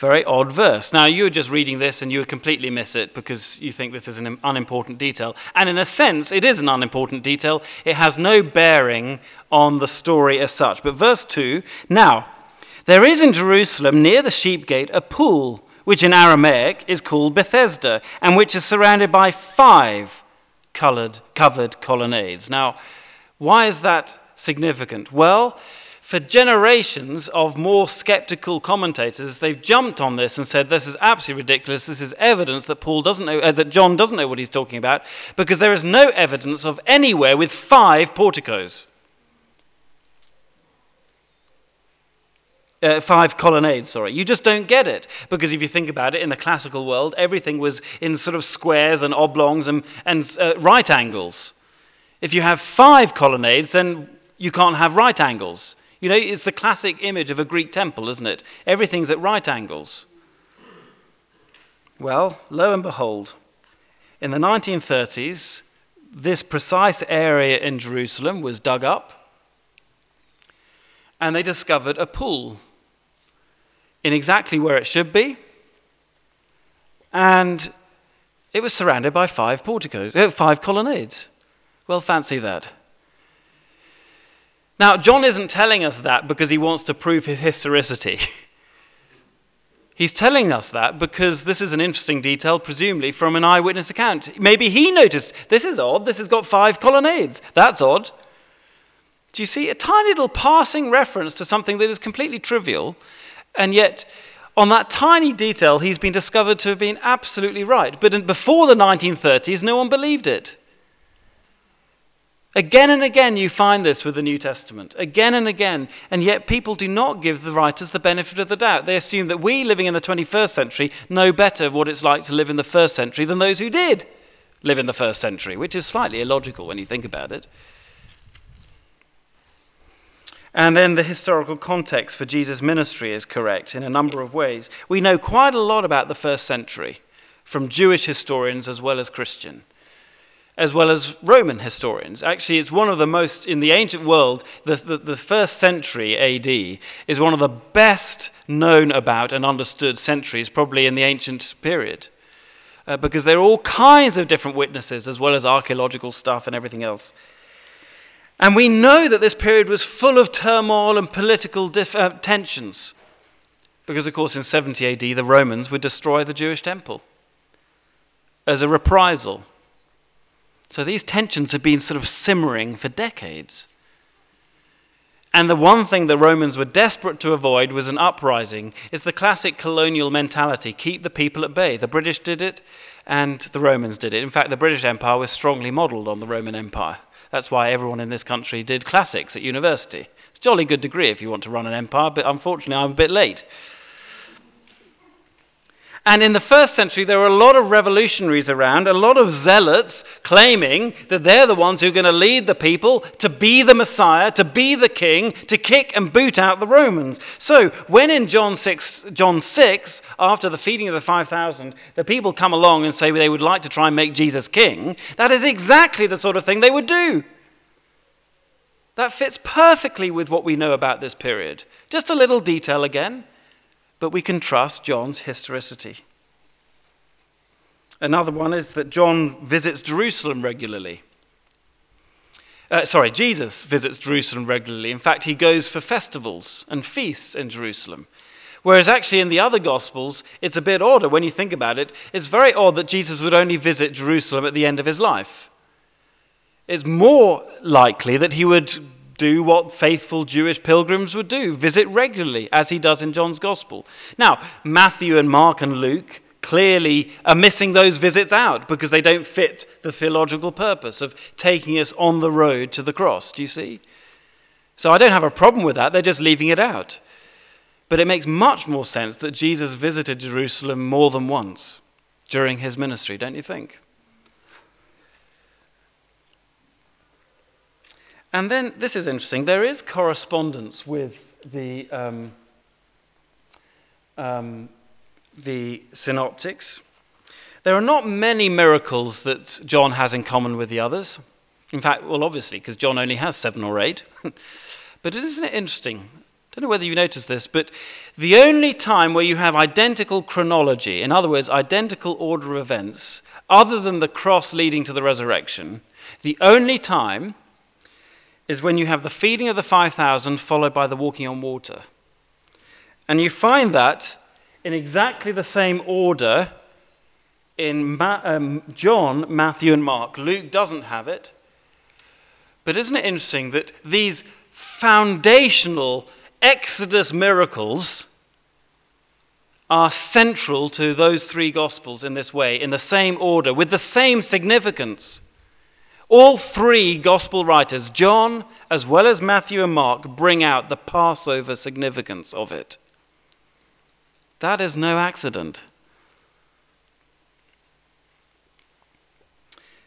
Very odd verse. Now, you were just reading this and you would completely miss it because you think this is an unimportant detail. And in a sense, it is an unimportant detail. It has no bearing on the story as such. But verse 2 Now, there is in Jerusalem near the sheep gate a pool, which in Aramaic is called Bethesda, and which is surrounded by five colored, covered colonnades. Now, why is that significant? Well, for generations of more skeptical commentators, they've jumped on this and said this is absolutely ridiculous. This is evidence that Paul doesn't know, uh, that John doesn't know what he's talking about, because there is no evidence of anywhere with five porticos, uh, five colonnades. Sorry, you just don't get it because if you think about it, in the classical world, everything was in sort of squares and oblongs and, and uh, right angles. If you have five colonnades, then you can't have right angles. You know, it's the classic image of a Greek temple, isn't it? Everything's at right angles. Well, lo and behold, in the 1930s, this precise area in Jerusalem was dug up, and they discovered a pool in exactly where it should be, and it was surrounded by five porticos, uh, five colonnades. Well, fancy that. Now, John isn't telling us that because he wants to prove his historicity. He's telling us that because this is an interesting detail, presumably from an eyewitness account. Maybe he noticed this is odd, this has got five colonnades. That's odd. Do you see a tiny little passing reference to something that is completely trivial, and yet on that tiny detail, he's been discovered to have been absolutely right. But before the 1930s, no one believed it. Again and again, you find this with the New Testament. Again and again. And yet, people do not give the writers the benefit of the doubt. They assume that we, living in the 21st century, know better what it's like to live in the first century than those who did live in the first century, which is slightly illogical when you think about it. And then the historical context for Jesus' ministry is correct in a number of ways. We know quite a lot about the first century from Jewish historians as well as Christian as well as Roman historians. Actually, it's one of the most, in the ancient world, the, the, the, first century AD is one of the best known about and understood centuries, probably in the ancient period. Uh, because there are all kinds of different witnesses, as well as archaeological stuff and everything else. And we know that this period was full of turmoil and political uh, tensions. Because, of course, in 70 AD, the Romans would destroy the Jewish temple as a reprisal so these tensions have been sort of simmering for decades. And the one thing the Romans were desperate to avoid was an uprising. It's the classic colonial mentality keep the people at bay. The British did it, and the Romans did it. In fact, the British Empire was strongly modeled on the Roman Empire. That's why everyone in this country did classics at university. It's a jolly good degree if you want to run an empire, but unfortunately, I'm a bit late. And in the first century, there were a lot of revolutionaries around, a lot of zealots claiming that they're the ones who are going to lead the people to be the Messiah, to be the king, to kick and boot out the Romans. So when in John 6, John 6 after the feeding of the 5,000, the people come along and say they would like to try and make Jesus king, that is exactly the sort of thing they would do. That fits perfectly with what we know about this period. Just a little detail again but we can trust John's historicity. Another one is that John visits Jerusalem regularly. Uh, sorry, Jesus visits Jerusalem regularly. In fact, he goes for festivals and feasts in Jerusalem. Whereas actually in the other Gospels, it's a bit odder when you think about it. It's very odd that Jesus would only visit Jerusalem at the end of his life. It's more likely that he would do what faithful Jewish pilgrims would do visit regularly, as he does in John's Gospel. Now, Matthew and Mark and Luke clearly are missing those visits out because they don't fit the theological purpose of taking us on the road to the cross. Do you see? So I don't have a problem with that, they're just leaving it out. But it makes much more sense that Jesus visited Jerusalem more than once during his ministry, don't you think? And then, this is interesting, there is correspondence with the, um, um, the synoptics. There are not many miracles that John has in common with the others. In fact, well, obviously, because John only has seven or eight. but isn't it interesting? I don't know whether you noticed this, but the only time where you have identical chronology, in other words, identical order of events, other than the cross leading to the resurrection, the only time is when you have the feeding of the 5,000 followed by the walking on water. And you find that in exactly the same order in Ma- um, John, Matthew, and Mark. Luke doesn't have it. But isn't it interesting that these foundational Exodus miracles are central to those three Gospels in this way, in the same order, with the same significance? All three gospel writers, John as well as Matthew and Mark, bring out the Passover significance of it. That is no accident.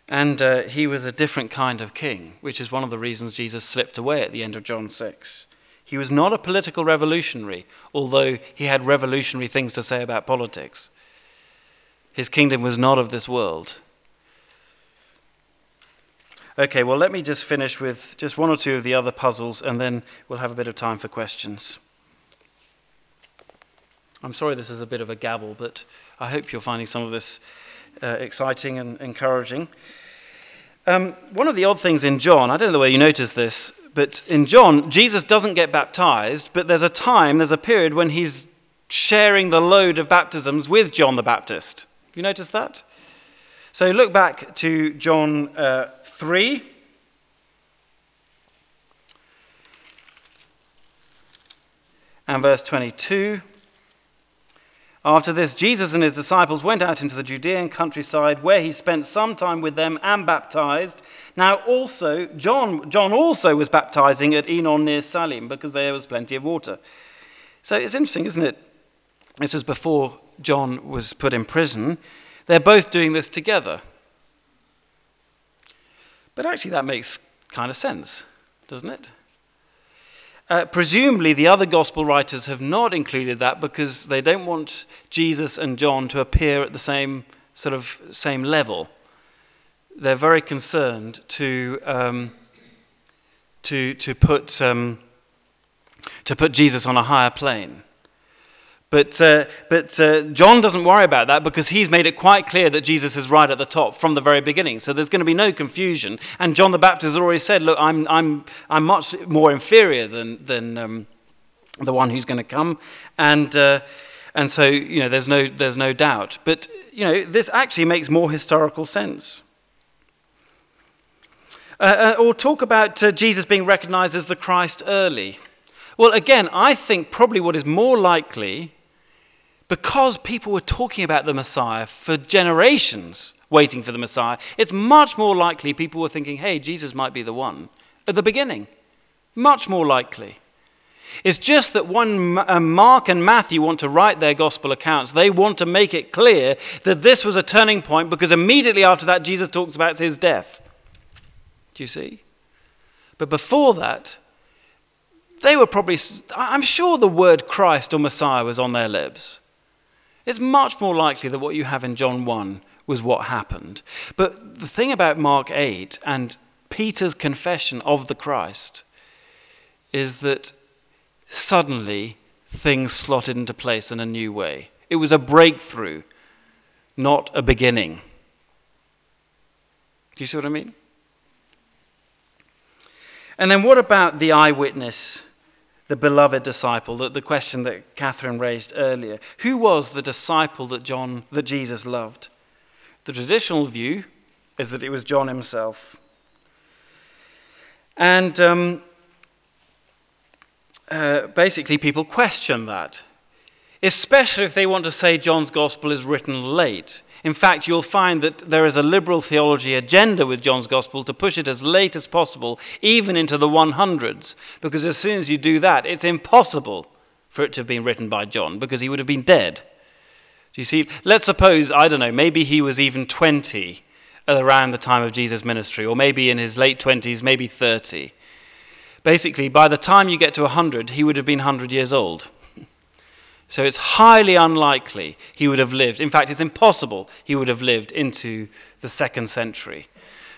And uh, he was a different kind of king, which is one of the reasons Jesus slipped away at the end of John 6. He was not a political revolutionary, although he had revolutionary things to say about politics. His kingdom was not of this world. Okay, well, let me just finish with just one or two of the other puzzles, and then we'll have a bit of time for questions. I'm sorry this is a bit of a gabble, but I hope you're finding some of this uh, exciting and encouraging. Um, one of the odd things in John, I don't know whether you notice this, but in John, Jesus doesn't get baptized, but there's a time, there's a period when he's sharing the load of baptisms with John the Baptist. Have you noticed that? So look back to John uh, 3. And verse 22. After this, Jesus and his disciples went out into the Judean countryside, where he spent some time with them and baptized. Now, also, John, John also was baptizing at Enon near Salim, because there was plenty of water. So it's interesting, isn't it? This was before John was put in prison. They're both doing this together. But actually, that makes kind of sense, doesn't it? Uh, presumably, the other gospel writers have not included that because they don't want Jesus and John to appear at the same sort of same level. They're very concerned to um, to to put um, to put Jesus on a higher plane. But, uh, but uh, John doesn't worry about that because he's made it quite clear that Jesus is right at the top from the very beginning. So there's going to be no confusion. And John the Baptist has already said, Look, I'm, I'm, I'm much more inferior than, than um, the one who's going to come. And, uh, and so, you know, there's no, there's no doubt. But, you know, this actually makes more historical sense. Uh, uh, or talk about uh, Jesus being recognized as the Christ early. Well, again, I think probably what is more likely because people were talking about the Messiah for generations, waiting for the Messiah, it's much more likely people were thinking, hey, Jesus might be the one at the beginning. Much more likely. It's just that when uh, Mark and Matthew want to write their gospel accounts, they want to make it clear that this was a turning point because immediately after that, Jesus talks about his death. Do you see? But before that, they were probably, I'm sure the word Christ or Messiah was on their lips. It's much more likely that what you have in John 1 was what happened. But the thing about Mark 8 and Peter's confession of the Christ is that suddenly things slotted into place in a new way. It was a breakthrough, not a beginning. Do you see what I mean? And then what about the eyewitness the beloved disciple, the, the question that Catherine raised earlier. Who was the disciple that John that Jesus loved? The traditional view is that it was John himself. And um, uh, basically, people question that, especially if they want to say John's gospel is written late. In fact, you'll find that there is a liberal theology agenda with John's Gospel to push it as late as possible, even into the 100s, because as soon as you do that, it's impossible for it to have been written by John, because he would have been dead. Do you see? Let's suppose, I don't know, maybe he was even 20 around the time of Jesus' ministry, or maybe in his late 20s, maybe 30. Basically, by the time you get to 100, he would have been 100 years old. So it's highly unlikely he would have lived. In fact, it's impossible he would have lived into the second century.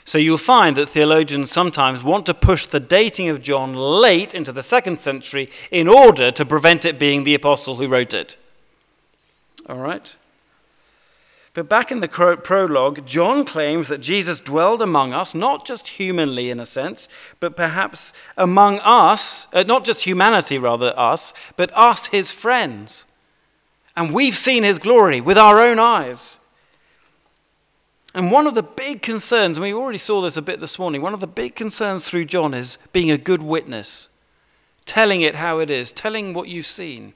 So you'll find that theologians sometimes want to push the dating of John late into the second century in order to prevent it being the apostle who wrote it. All right? But back in the prologue, John claims that Jesus dwelled among us, not just humanly in a sense, but perhaps among us, uh, not just humanity, rather, us, but us, his friends. And we've seen his glory with our own eyes. And one of the big concerns, and we already saw this a bit this morning, one of the big concerns through John is being a good witness, telling it how it is, telling what you've seen.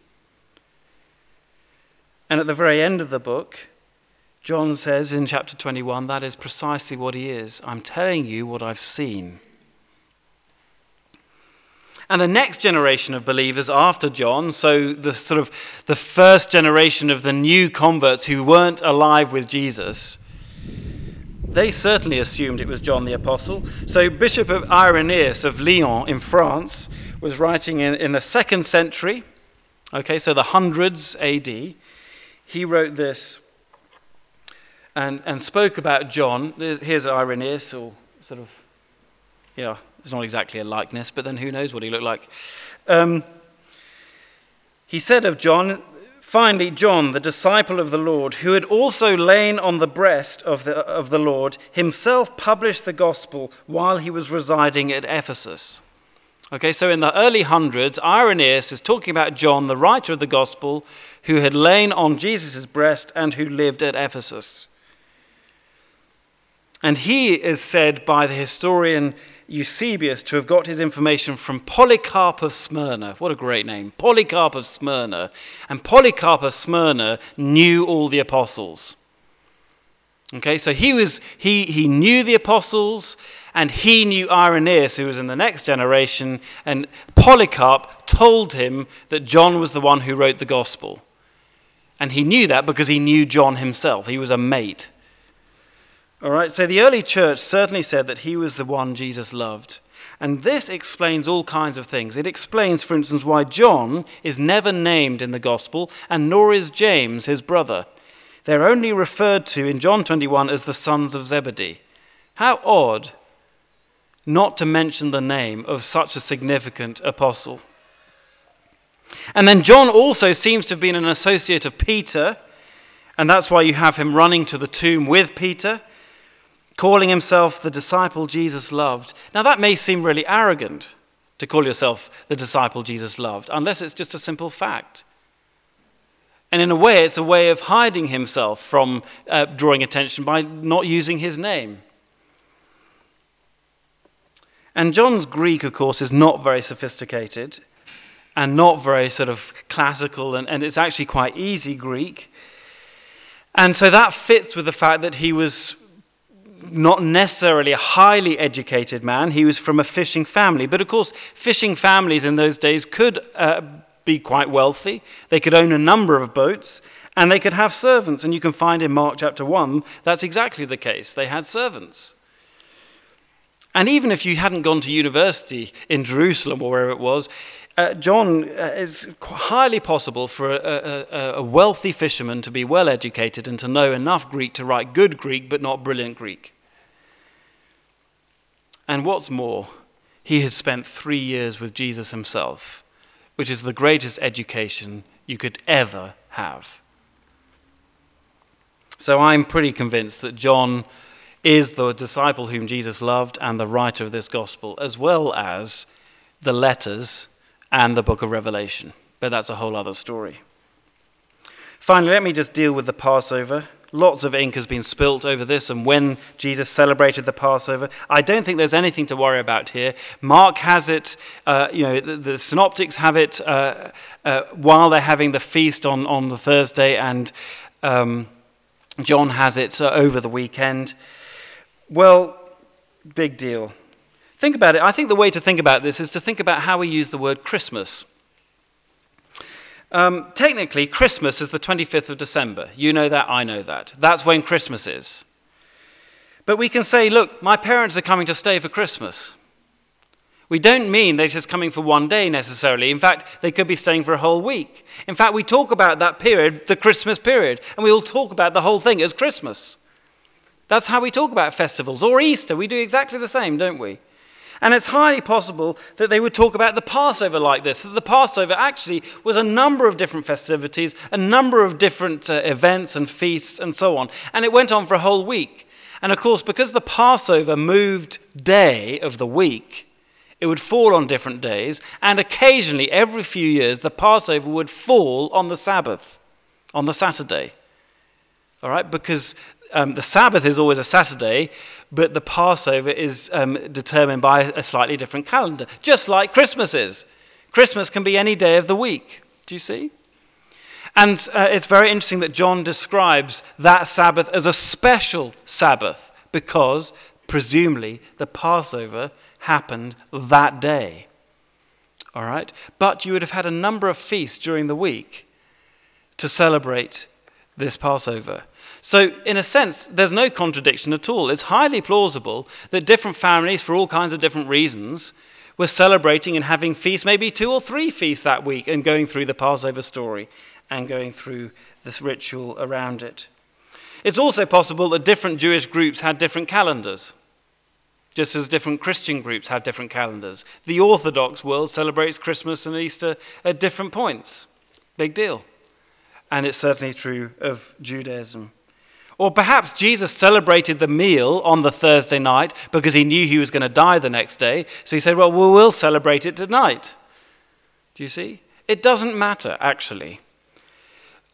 And at the very end of the book, John says in chapter 21, that is precisely what he is. I'm telling you what I've seen. And the next generation of believers after John, so the sort of the first generation of the new converts who weren't alive with Jesus, they certainly assumed it was John the Apostle. So Bishop of Irenaeus of Lyon in France was writing in, in the second century, okay, so the hundreds AD. He wrote this and, and spoke about John. Here's Irenaeus, or sort of, yeah, it's not exactly a likeness, but then who knows what he looked like. Um, he said of John, Finally, John, the disciple of the Lord, who had also lain on the breast of the, of the Lord, himself published the gospel while he was residing at Ephesus. Okay, so in the early hundreds, Irenaeus is talking about John, the writer of the gospel, who had lain on Jesus' breast and who lived at Ephesus. And he is said by the historian Eusebius to have got his information from Polycarp of Smyrna. What a great name. Polycarp of Smyrna. And Polycarp of Smyrna knew all the apostles. Okay, so he, was, he, he knew the apostles and he knew Irenaeus, who was in the next generation, and Polycarp told him that John was the one who wrote the gospel. And he knew that because he knew John himself. He was a mate. All right, so the early church certainly said that he was the one Jesus loved. And this explains all kinds of things. It explains, for instance, why John is never named in the gospel, and nor is James, his brother. They're only referred to in John 21 as the sons of Zebedee. How odd not to mention the name of such a significant apostle. And then John also seems to have been an associate of Peter, and that's why you have him running to the tomb with Peter calling himself the disciple Jesus loved. Now, that may seem really arrogant to call yourself the disciple Jesus loved, unless it's just a simple fact. And in a way, it's a way of hiding himself from uh, drawing attention by not using his name. And John's Greek, of course, is not very sophisticated and not very sort of classical, and, and it's actually quite easy Greek. And so that fits with the fact that he was not necessarily a highly educated man. He was from a fishing family. But of course, fishing families in those days could uh, be quite wealthy. They could own a number of boats and they could have servants. And you can find in Mark chapter 1 that's exactly the case. They had servants. And even if you hadn't gone to university in Jerusalem or wherever it was, uh, John, uh, it's highly possible for a, a, a, wealthy fisherman to be well educated and to know enough Greek to write good Greek, but not brilliant Greek. And what's more, he had spent three years with Jesus himself, which is the greatest education you could ever have. So I'm pretty convinced that John is the disciple whom Jesus loved and the writer of this gospel, as well as the letters and the book of Revelation. But that's a whole other story. Finally, let me just deal with the Passover. Lots of ink has been spilt over this and when Jesus celebrated the Passover. I don't think there's anything to worry about here. Mark has it, uh, you know, the, the, synoptics have it uh, uh, while they're having the feast on, on the Thursday, and um, John has it uh, over the weekend. Well, big deal. Think about it. I think the way to think about this is to think about how we use the word Christmas. Um, technically, Christmas is the 25th of December. You know that, I know that. That's when Christmas is. But we can say, look, my parents are coming to stay for Christmas. We don't mean they're just coming for one day necessarily. In fact, they could be staying for a whole week. In fact, we talk about that period, the Christmas period, and we all talk about the whole thing as Christmas. That's how we talk about festivals. Or Easter, we do exactly the same, don't we? And it's highly possible that they would talk about the Passover like this that the Passover actually was a number of different festivities, a number of different uh, events and feasts and so on. And it went on for a whole week. And of course, because the Passover moved day of the week, it would fall on different days. And occasionally, every few years, the Passover would fall on the Sabbath, on the Saturday. All right? Because um, the Sabbath is always a Saturday, but the Passover is um, determined by a slightly different calendar, just like Christmas is. Christmas can be any day of the week. Do you see? And uh, it's very interesting that John describes that Sabbath as a special Sabbath because, presumably, the Passover happened that day. All right? But you would have had a number of feasts during the week to celebrate this Passover. So, in a sense, there's no contradiction at all. It's highly plausible that different families, for all kinds of different reasons, were celebrating and having feasts, maybe two or three feasts that week, and going through the Passover story and going through this ritual around it. It's also possible that different Jewish groups had different calendars, just as different Christian groups have different calendars. The Orthodox world celebrates Christmas and Easter at different points. Big deal. and it's certainly true of Judaism. Or perhaps Jesus celebrated the meal on the Thursday night because he knew he was going to die the next day. So he said, Well, we will celebrate it tonight. Do you see? It doesn't matter, actually,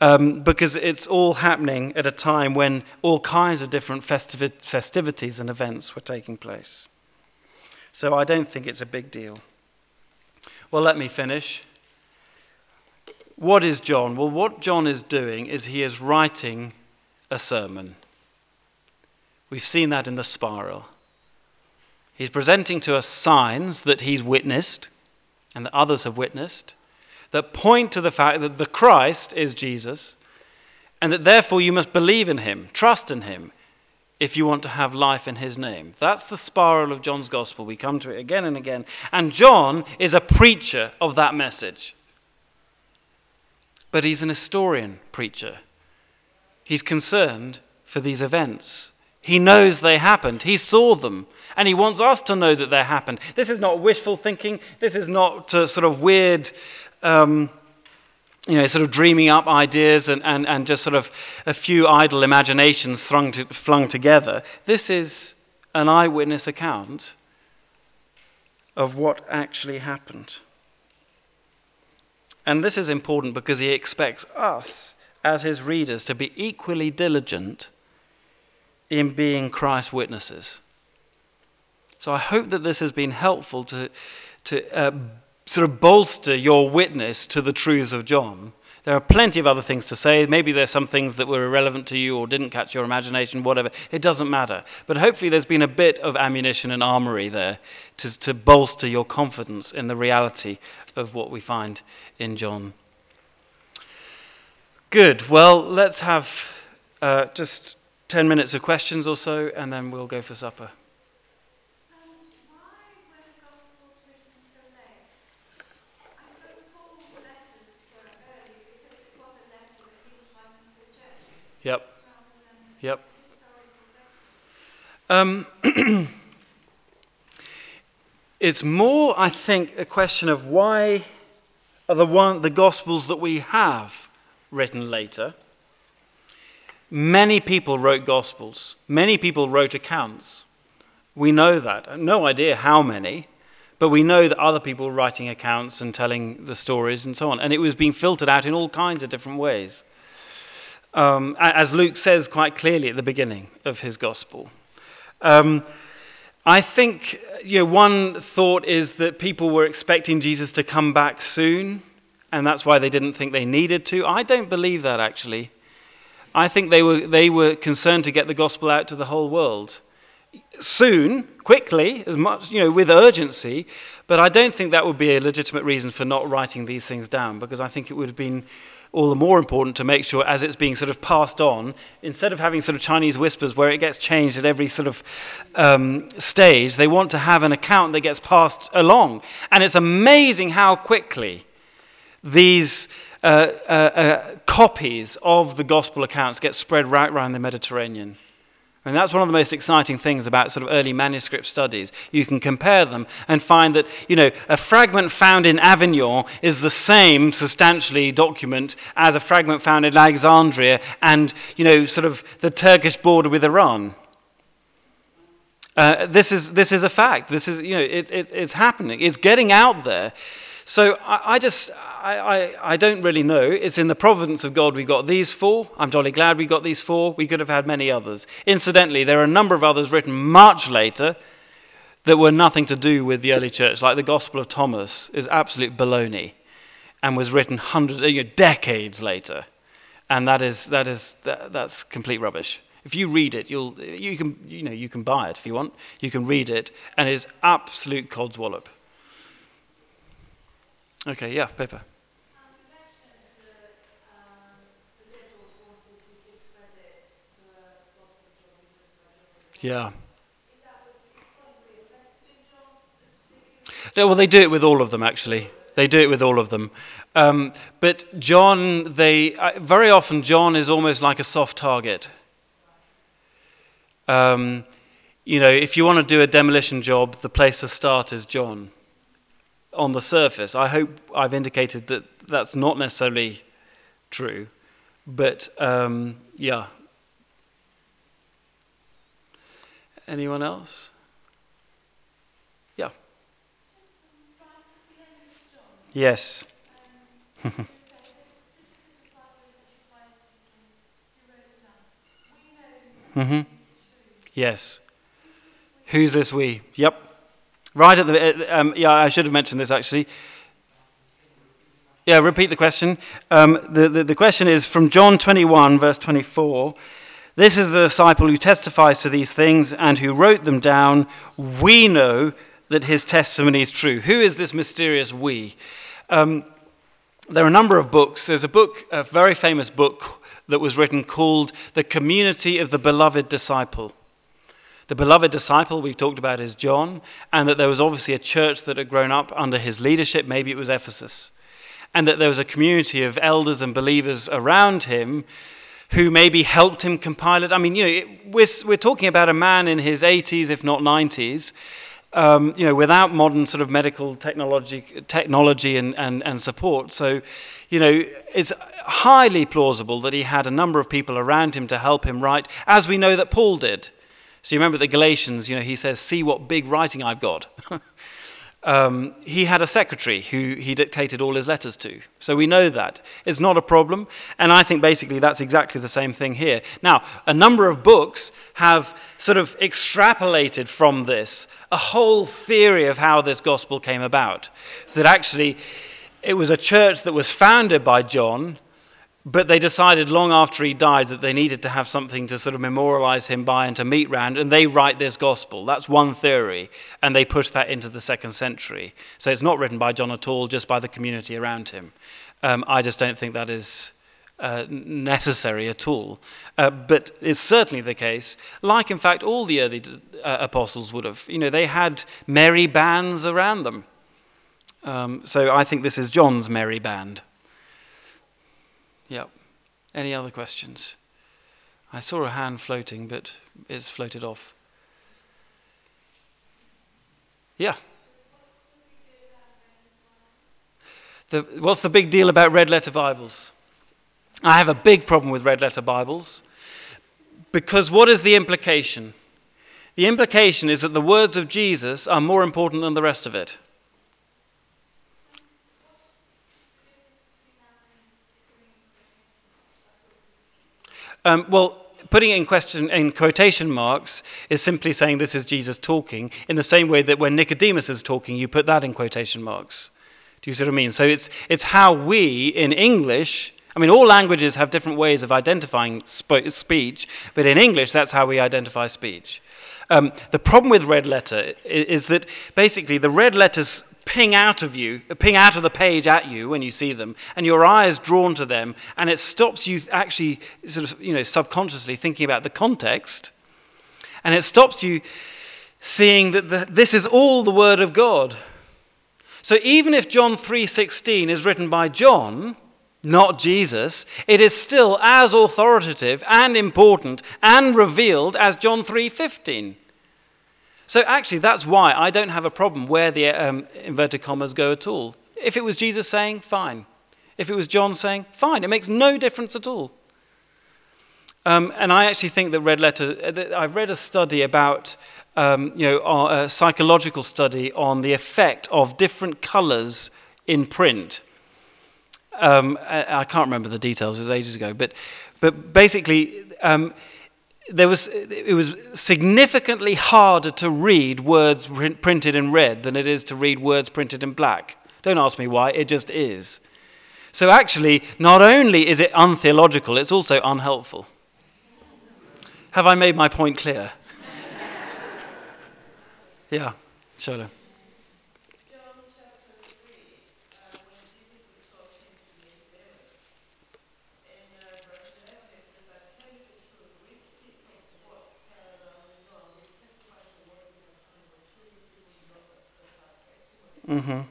um, because it's all happening at a time when all kinds of different festivi- festivities and events were taking place. So I don't think it's a big deal. Well, let me finish. What is John? Well, what John is doing is he is writing a sermon. We've seen that in the spiral. He's presenting to us signs that he's witnessed and that others have witnessed that point to the fact that the Christ is Jesus and that therefore you must believe in him, trust in him, if you want to have life in his name. That's the spiral of John's gospel. We come to it again and again. And John is a preacher of that message. But he's an historian preacher. He's concerned for these events. He knows they happened. He saw them. And he wants us to know that they happened. This is not wishful thinking. This is not uh, sort of weird um, you know, sort of dreaming up ideas and, and, and just sort of a few idle imaginations flung, to, flung together. This is an eyewitness account of what actually happened. And this is important because he expects us, as his readers, to be equally diligent in being Christ's witnesses. So I hope that this has been helpful to, to uh, sort of bolster your witness to the truths of John. There are plenty of other things to say. Maybe there's some things that were irrelevant to you or didn't catch your imagination, whatever. It doesn't matter. But hopefully, there's been a bit of ammunition and armory there to, to bolster your confidence in the reality of what we find in John. Good. Well, let's have uh, just 10 minutes of questions or so, and then we'll go for supper. Yep. Yep. Um, it's more, I think, a question of why are the one the gospels that we have written later. Many people wrote gospels. Many people wrote accounts. We know that. No idea how many, but we know that other people were writing accounts and telling the stories and so on. And it was being filtered out in all kinds of different ways um, as Luke says quite clearly at the beginning of his gospel. Um, I think you know, one thought is that people were expecting Jesus to come back soon, and that's why they didn't think they needed to. I don't believe that actually. I think they were, they were concerned to get the gospel out to the whole world soon, quickly, as much, you know, with urgency, but I don't think that would be a legitimate reason for not writing these things down because I think it would have been all the more important to make sure as it's being sort of passed on, instead of having sort of Chinese whispers where it gets changed at every sort of um, stage, they want to have an account that gets passed along. And it's amazing how quickly these uh, uh, uh, copies of the gospel accounts get spread right around the Mediterranean. And that's one of the most exciting things about sort of early manuscript studies. You can compare them and find that, you know, a fragment found in Avignon is the same substantially document as a fragment found in Alexandria and, you know, sort of the Turkish border with Iran. Uh, this, is, this is a fact. This is, you know, it, it, it's happening. It's getting out there. So I, I just, I, I, I, don't really know. It's in the providence of God we got these four. I'm jolly glad we got these four. We could have had many others. Incidentally, there are a number of others written much later that were nothing to do with the early church, like the Gospel of Thomas is absolute baloney and was written hundreds, you know, decades later. And that is, that is, that, that's complete rubbish. If you read it, you'll, you, can, you, know, you can buy it if you want. You can read it, and it's absolute codswallop. Okay, yeah, paper. Yeah. No, well, they do it with all of them, actually. They do it with all of them. Um, but John, they uh, very often John is almost like a soft target. Um, you know, if you want to do a demolition job, the place to start is John on the surface. I hope I've indicated that that's not necessarily true, But um, yeah. Anyone else? Yeah. Yes. hmm Yes. Who's this we? Yep. Right at the. Um, yeah, I should have mentioned this actually. Yeah, repeat the question. Um, the, the, the question is from John 21, verse 24. This is the disciple who testifies to these things and who wrote them down. We know that his testimony is true. Who is this mysterious we? Um, there are a number of books. There's a book, a very famous book that was written called The Community of the Beloved Disciple. The beloved disciple we've talked about is John, and that there was obviously a church that had grown up under his leadership. Maybe it was Ephesus and that there was a community of elders and believers around him who maybe helped him compile it. I mean, you know, we're, we're talking about a man in his 80s, if not 90s, um, you know, without modern sort of medical technology, technology and, and, and support. So, you know, it's highly plausible that he had a number of people around him to help him write, as we know that Paul did. So you remember the Galatians, you know, he says, see what big writing I've got. Um, he had a secretary who he dictated all his letters to. So we know that. It's not a problem. And I think basically that's exactly the same thing here. Now, a number of books have sort of extrapolated from this a whole theory of how this gospel came about. That actually it was a church that was founded by John but they decided long after he died that they needed to have something to sort of memorialize him by and to meet round, and they write this gospel. That's one theory, and they push that into the second century. So it's not written by John at all, just by the community around him. Um, I just don't think that is uh, necessary at all. Uh, but it's certainly the case, like in fact all the early uh, apostles would have. You know, they had merry bands around them. Um, so I think this is John's merry band. Yep. Any other questions? I saw a hand floating, but it's floated off. Yeah. The, what's the big deal about red letter Bibles? I have a big problem with red letter Bibles because what is the implication? The implication is that the words of Jesus are more important than the rest of it. Um, well, putting it in question in quotation marks is simply saying this is Jesus talking in the same way that when Nicodemus is talking, you put that in quotation marks. Do you see what I mean? So it's, it's how we in English, I mean, all languages have different ways of identifying sp- speech, but in English, that's how we identify speech. Um, the problem with red letter is, that basically the red letters ping out of you, ping out of the page at you when you see them, and your eye is drawn to them, and it stops you actually sort of, you know, subconsciously thinking about the context, and it stops you seeing that the, this is all the Word of God. So even if John 3:16 is written by John, not Jesus, it is still as authoritative and important and revealed as John 3:15. So actually, that's why I don't have a problem where the um, inverted commas go at all. If it was Jesus saying, fine. If it was John saying, fine. It makes no difference at all. Um, and I actually think that red letter, uh, I've read a study about, um, you know, a psychological study on the effect of different colors in print. Um, I, I, can't remember the details, it was ages ago, but, but basically, um, there was, it was significantly harder to read words printed in red than it is to read words printed in black. Don't ask me why, it just is. So, actually, not only is it untheological, it's also unhelpful. Have I made my point clear? yeah, Shola. Mm-hmm.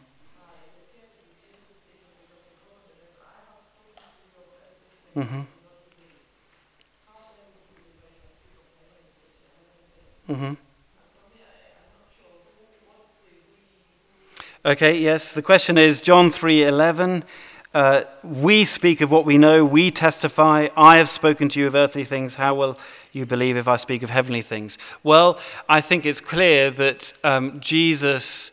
Mm-hmm. Mm-hmm. Okay, yes. The question is John 3:11. Uh, we speak of what we know, we testify. I have spoken to you of earthly things. How will you believe if I speak of heavenly things? Well, I think it's clear that um, Jesus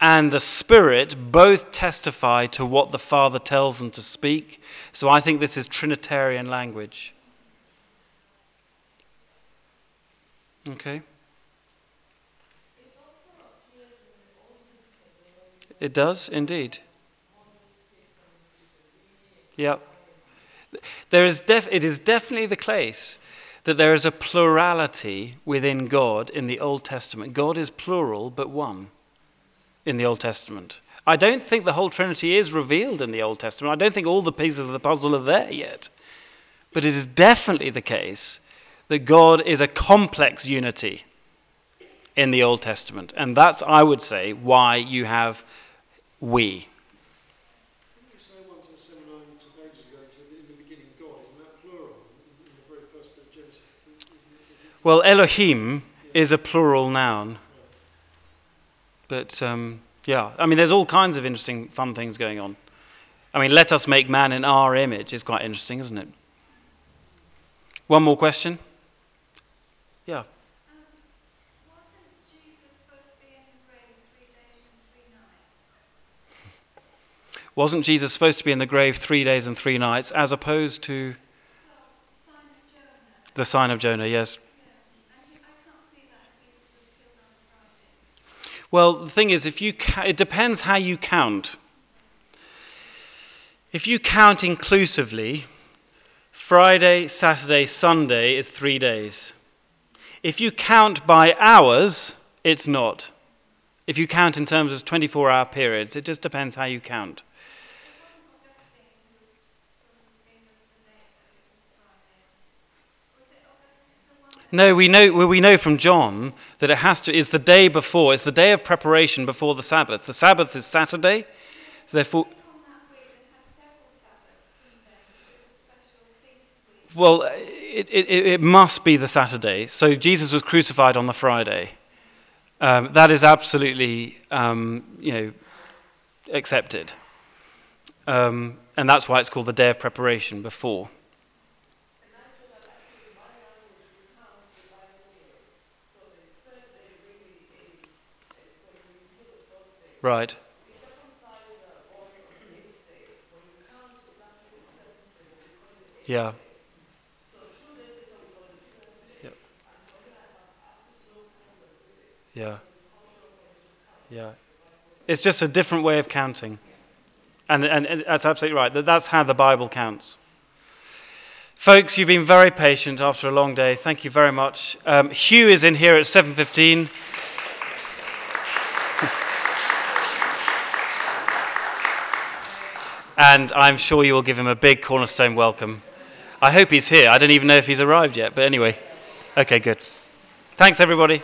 and the Spirit both testify to what the Father tells them to speak. So I think this is Trinitarian language. Okay? It does, indeed. Yep. There is def- it is definitely the case that there is a plurality within God in the Old Testament. God is plural, but one in the Old Testament. I don't think the whole Trinity is revealed in the Old Testament. I don't think all the pieces of the puzzle are there yet. But it is definitely the case that God is a complex unity in the Old Testament. And that's, I would say, why you have we. Well, Elohim is a plural noun. But um, yeah, I mean, there's all kinds of interesting, fun things going on. I mean, let us make man in our image is quite interesting, isn't it? One more question? Yeah. Um, wasn't Jesus supposed to be in the grave three days and three nights? Wasn't Jesus supposed to be in the grave three days and three nights as opposed to Well, sign of Jonah. the sign of Jonah? Yes. Yeah. And he, I can't see that if he was killed on Friday. Well, the thing is, if you it depends how you count. If you count inclusively, Friday, Saturday, Sunday is three days. If you count by hours, it's not. If you count in terms of 24 hour periods, it just depends how you count. It wasn't Augustine who sort of gave us the date that it was Friday. Was it Augustine? The one No, we know, we know from John that it has to, it's the day before, it's the day of preparation before the Sabbath. The Sabbath is Saturday, therefore. Well, it, it, it must be the Saturday. So Jesus was crucified on the Friday. Um, that is absolutely, um, you know, accepted. Um, and that's why it's called the day of preparation before. Right. Yeah. Yep. Yeah. Yeah. It's just a different way of counting. And, and, and that's absolutely right. That- That's how the Bible counts. Folks, you've been very patient after a long day. Thank you very much. Um, Hugh is in here at 7.15. and I'm sure you will give him a big cornerstone welcome. I hope he's here. I don't even know if he's arrived yet, but anyway. Okay, good. Thanks, everybody.